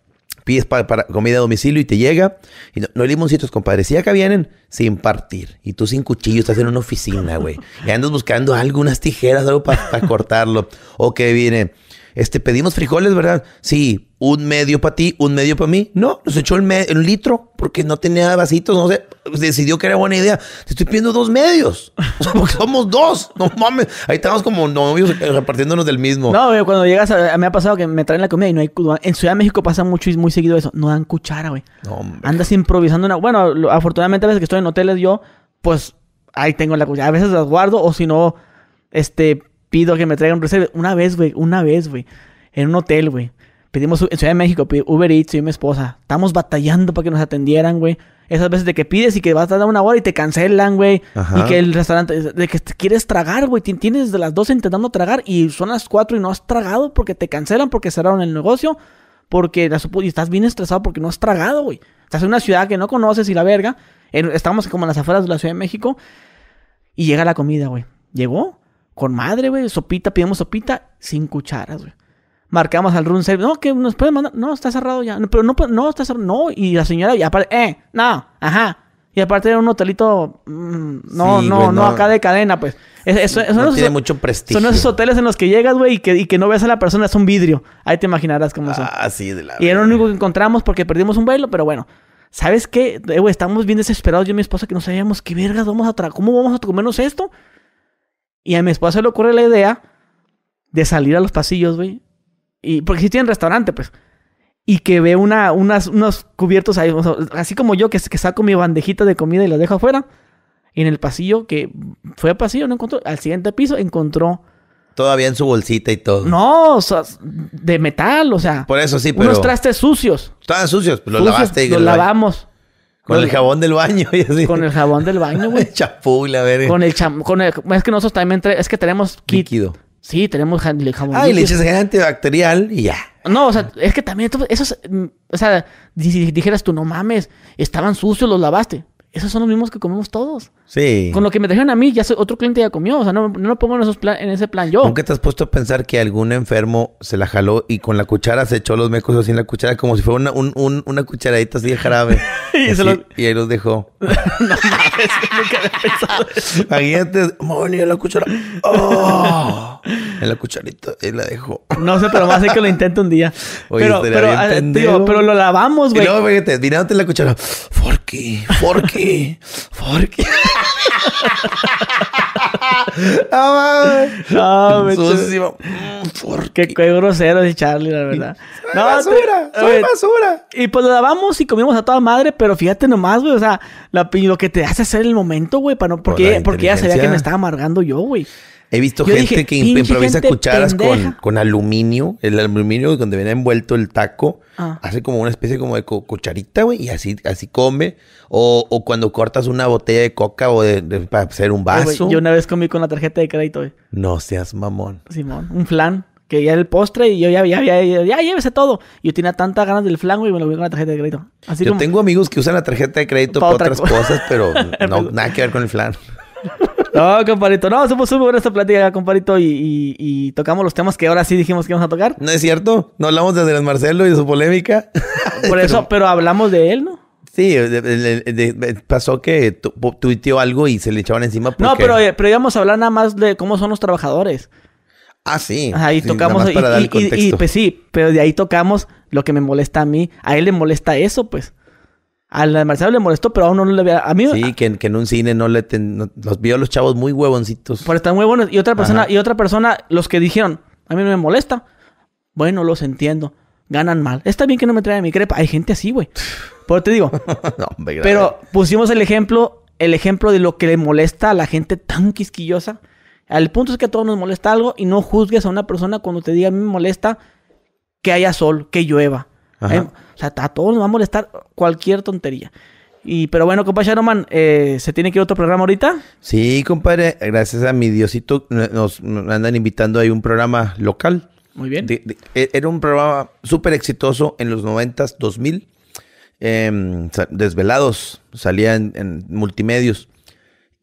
pides para, para comida a domicilio y te llega y no, no limoncitos, compadre. Si acá vienen sin partir y tú sin cuchillo estás en una oficina, güey. Y andas buscando algo, unas tijeras, algo para cortarlo. O que viene, este, pedimos frijoles, ¿verdad? Sí, un medio para ti, un medio para mí. No, nos echó el, el litro porque no tenía vasitos, no sé. Decidió que era buena idea. Te estoy pidiendo dos medios. O sea, porque somos dos. No mames. Ahí estamos como novios eh, repartiéndonos del mismo. No, güey, cuando llegas, a, me ha pasado que me traen la comida y no hay... En Ciudad de México pasa mucho y muy seguido eso. No dan cuchara, güey. No. Andas improvisando una... Bueno, afortunadamente a veces que estoy en hoteles yo, pues ahí tengo la cuchara. A veces las guardo o si no, este, pido que me traigan un reserve. Una vez, güey, una vez, güey, en un hotel, güey. Pedimos en Ciudad de México, Uber Eats y mi esposa. Estamos batallando para que nos atendieran, güey. Esas veces de que pides y que vas a dar una hora y te cancelan, güey. Y que el restaurante, de que te quieres tragar, güey. Ti- Tienes desde las 12 intentando tragar y son las 4 y no has tragado porque te cancelan, porque cerraron el negocio, porque y estás bien estresado porque no has tragado, güey. Estás en una ciudad que no conoces y la verga. En- estamos como en las afueras de la Ciudad de México y llega la comida, güey. Llegó con madre, güey. Sopita, pedimos sopita sin cucharas, güey. Marcamos al room service. No, que nos puede mandar. No, está cerrado ya. No, pero no, no, está cerrado. No. Y la señora ya apare- Eh, no, ajá. Y aparte era un hotelito, mm, no, Sí, no, no, acá de cadena, pues. Es- es- no esos- tiene mucho prestigio. Son esos hoteles en los que llegas, güey, y que, y que no ves a la persona, es un vidrio. Ahí te imaginarás cómo son. Ah, sí, de la Y era lo único que encontramos porque perdimos un vuelo, pero bueno. ¿Sabes qué? Eh, güey, estamos bien desesperados yo y mi esposa que no sabíamos qué vergas vamos a tra ¿Cómo vamos a comernos esto? Y a mi esposa se le ocurre la idea de salir a los pasillos, güey. Y porque sí tienen restaurante, pues. Y que ve una, unas, unos cubiertos ahí, o sea, así como yo que, que saco mi bandejita de comida y la dejo afuera. Y en el pasillo, que fue al pasillo, no encontró. Al siguiente piso encontró. Todavía en su bolsita y todo. No, o sea, de metal, o sea. Por eso sí, pero... unos trastes sucios. Estaban sucios, pues los Sucios, lavaste. y Los lavamos. Con el jabón del baño y así. Con el jabón del baño, güey. Chapú y la verga. con el cham... Con el... Es que nosotros también... tra- Es que tenemos kit. líquido. Sí, tenemos jabón Ah, y le líquido. echas antibacterial y ya. No, o sea, es que también... Esos... mm, O sea, si dijeras tú, no mames, estaban sucios, los lavaste. Esos son los mismos que comemos todos. Sí. Con lo que me trajeron a mí, ya soy- otro cliente ya comió. O sea, no, no lo pongo en, esos plan- en ese plan yo. ¿Nunca te has puesto a pensar que algún enfermo se la jaló y con la cuchara se echó los mecos así en la cuchara como si fuera una, un- un- una cucharadita así de jarabe? Y Así, los- y ahí los dejó. no mames, nunca había pensado la cuchara. ¡Oh! En la cucharita y la dejó. No sé, pero más sé que lo intento un día. Oye, pero, pero, digo, pero lo lavamos, Y güey. luego, fíjate, mirándote la cuchara. Forky, Forky, Forky. no mames. No, me Sucio. Mm, Forky. Qué, qué grosero es Charlie, la verdad. Soy basura, te- soy basura. Y pues lo lavamos y comimos a toda madre, pero fíjate nomás, güey. O sea, la, lo que te hace hacer el momento, güey, para no, Por porque, porque ella sabía que me estaba amargando yo, güey. He visto Yo gente dije, que improvisa gente cucharas con, con aluminio. El aluminio donde viene envuelto el taco. Ah. Hace como una especie como de cu- cucharita, güey. Y así, así come. O, o cuando cortas una botella de coca o de, de- para hacer un vaso. Yo una vez comí con la tarjeta de crédito, güey. No seas mamón. Simón, un flan. Que ya era el postre y yo ya, ya, ya, ya, ya llévese todo. Y yo tenía tantas ganas del flan, güey, y me lo comí con la tarjeta de crédito. Así Yo como... tengo amigos que usan la tarjeta de crédito Pa' para otra otras cosa. cosas, pero no, nada que ver con el flan. No, compadrito. No, somos súper buena esta plática, compadrito. Y, y, y tocamos los temas que ahora sí dijimos que íbamos a tocar. ¿No es cierto? ¿No hablamos de Andrés Marcelo y de su polémica? Por eso, pero hablamos de él, ¿no? Sí, de- de- de- de- pasó que tu- tuiteó algo y se le echaban encima porque... No, pero, eh, pero íbamos a hablar nada más de cómo son los trabajadores. Ah, sí. Ahí Sí, tocamos. más Y, para dar el y- pues sí, pero de ahí tocamos lo que me molesta a mí. A él le molesta eso, pues. Al Marcelo le molestó, pero a uno no le había. A mí. Sí, que, en- que en un cine no le... ten- no- los vio a los chavos muy huevoncitos. Por estar muy buenos. Y otra persona, Ajá. y otra persona, los que dijeron, a mí no me molesta. Bueno, los entiendo. Ganan mal. Está bien que no me traigan mi crepa. Hay gente así, güey. Por te digo. no, hombre, Pero pusimos el ejemplo, el ejemplo de lo que le molesta a la gente tan quisquillosa. Al punto es que a todos nos molesta algo y no juzgues a una persona cuando te diga a mí me molesta que haya sol, que llueva. Ajá. O sea, a todos nos va a molestar cualquier tontería. Y, pero bueno, compa Sharoman, eh, ¿se tiene que ir a otro programa ahorita? Sí, compadre, gracias a mi Diosito nos, nos andan invitando ahí un programa local. Muy bien. De- de- e- era un programa súper exitoso en los 90s, 2000. em, desvelados, salía en, en multimedios.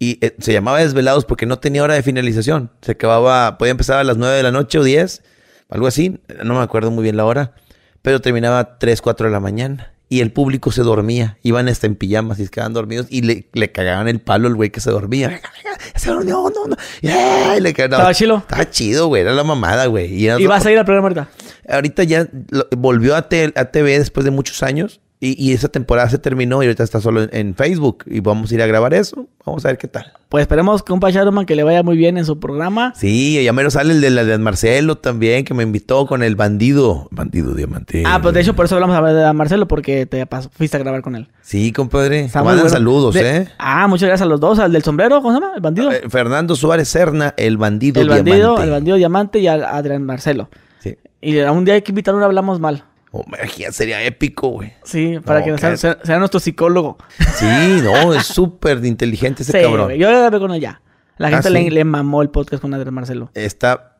Y eh, se llamaba Desvelados porque no tenía hora de finalización. Se acababa, podía empezar a las 9 de la noche o 10, algo así. No me acuerdo muy bien la hora. Pero terminaba 3, 4 de la mañana. Y el público se dormía. Iban hasta en pijamas y se quedaban dormidos. Y le, le cagaban el palo al güey que se dormía. Venga, venga, se durmió, no, no. Yeah, y le cagaban- ¿Estaba chilo? Estaba chido, güey. Era la mamada, güey. ¿Y vas a ir al programa ahorita? Ahorita ya lo- volvió a, te- a TV después de muchos años. Y, y esa temporada se terminó y ahorita está solo en, en Facebook. Y vamos a ir a grabar eso. Vamos a ver qué tal. Pues esperemos, compa Sharoman, que le vaya muy bien en su programa. Sí, ya mero sale el de la de Marcelo también, que me invitó con el bandido. Bandido diamante. Ah, pues de hecho por eso hablamos a ver de Marcelo, porque te fuiste a grabar con él. Sí, compadre. Mandan bueno. saludos, De- ¿eh? Ah, muchas gracias a los dos, al del sombrero, ¿cómo se llama? El bandido. Eh, Fernando Suárez Serna, el bandido el bandido, diamante. el bandido diamante y al Adrián Marcelo. Sí. Y a un día hay que invitar a un hablamos mal. Hombre, ya sería épico, güey. Sí, para No, que sea, sea- sea nuestro psicólogo. Sí, no, es súper inteligente ese Sí, cabrón. güey, yo ya grabé con ya. La Ah, gente ¿sí? le, le mamó el podcast con Adrián Marcelo. Está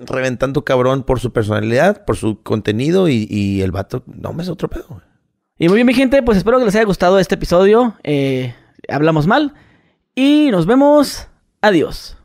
reventando cabrón por su personalidad, por su contenido y, y el vato, no me es otro pedo. güey. Y muy bien, mi gente, pues espero que les haya gustado este episodio. Eh, hablamos mal. Y nos vemos. Adiós.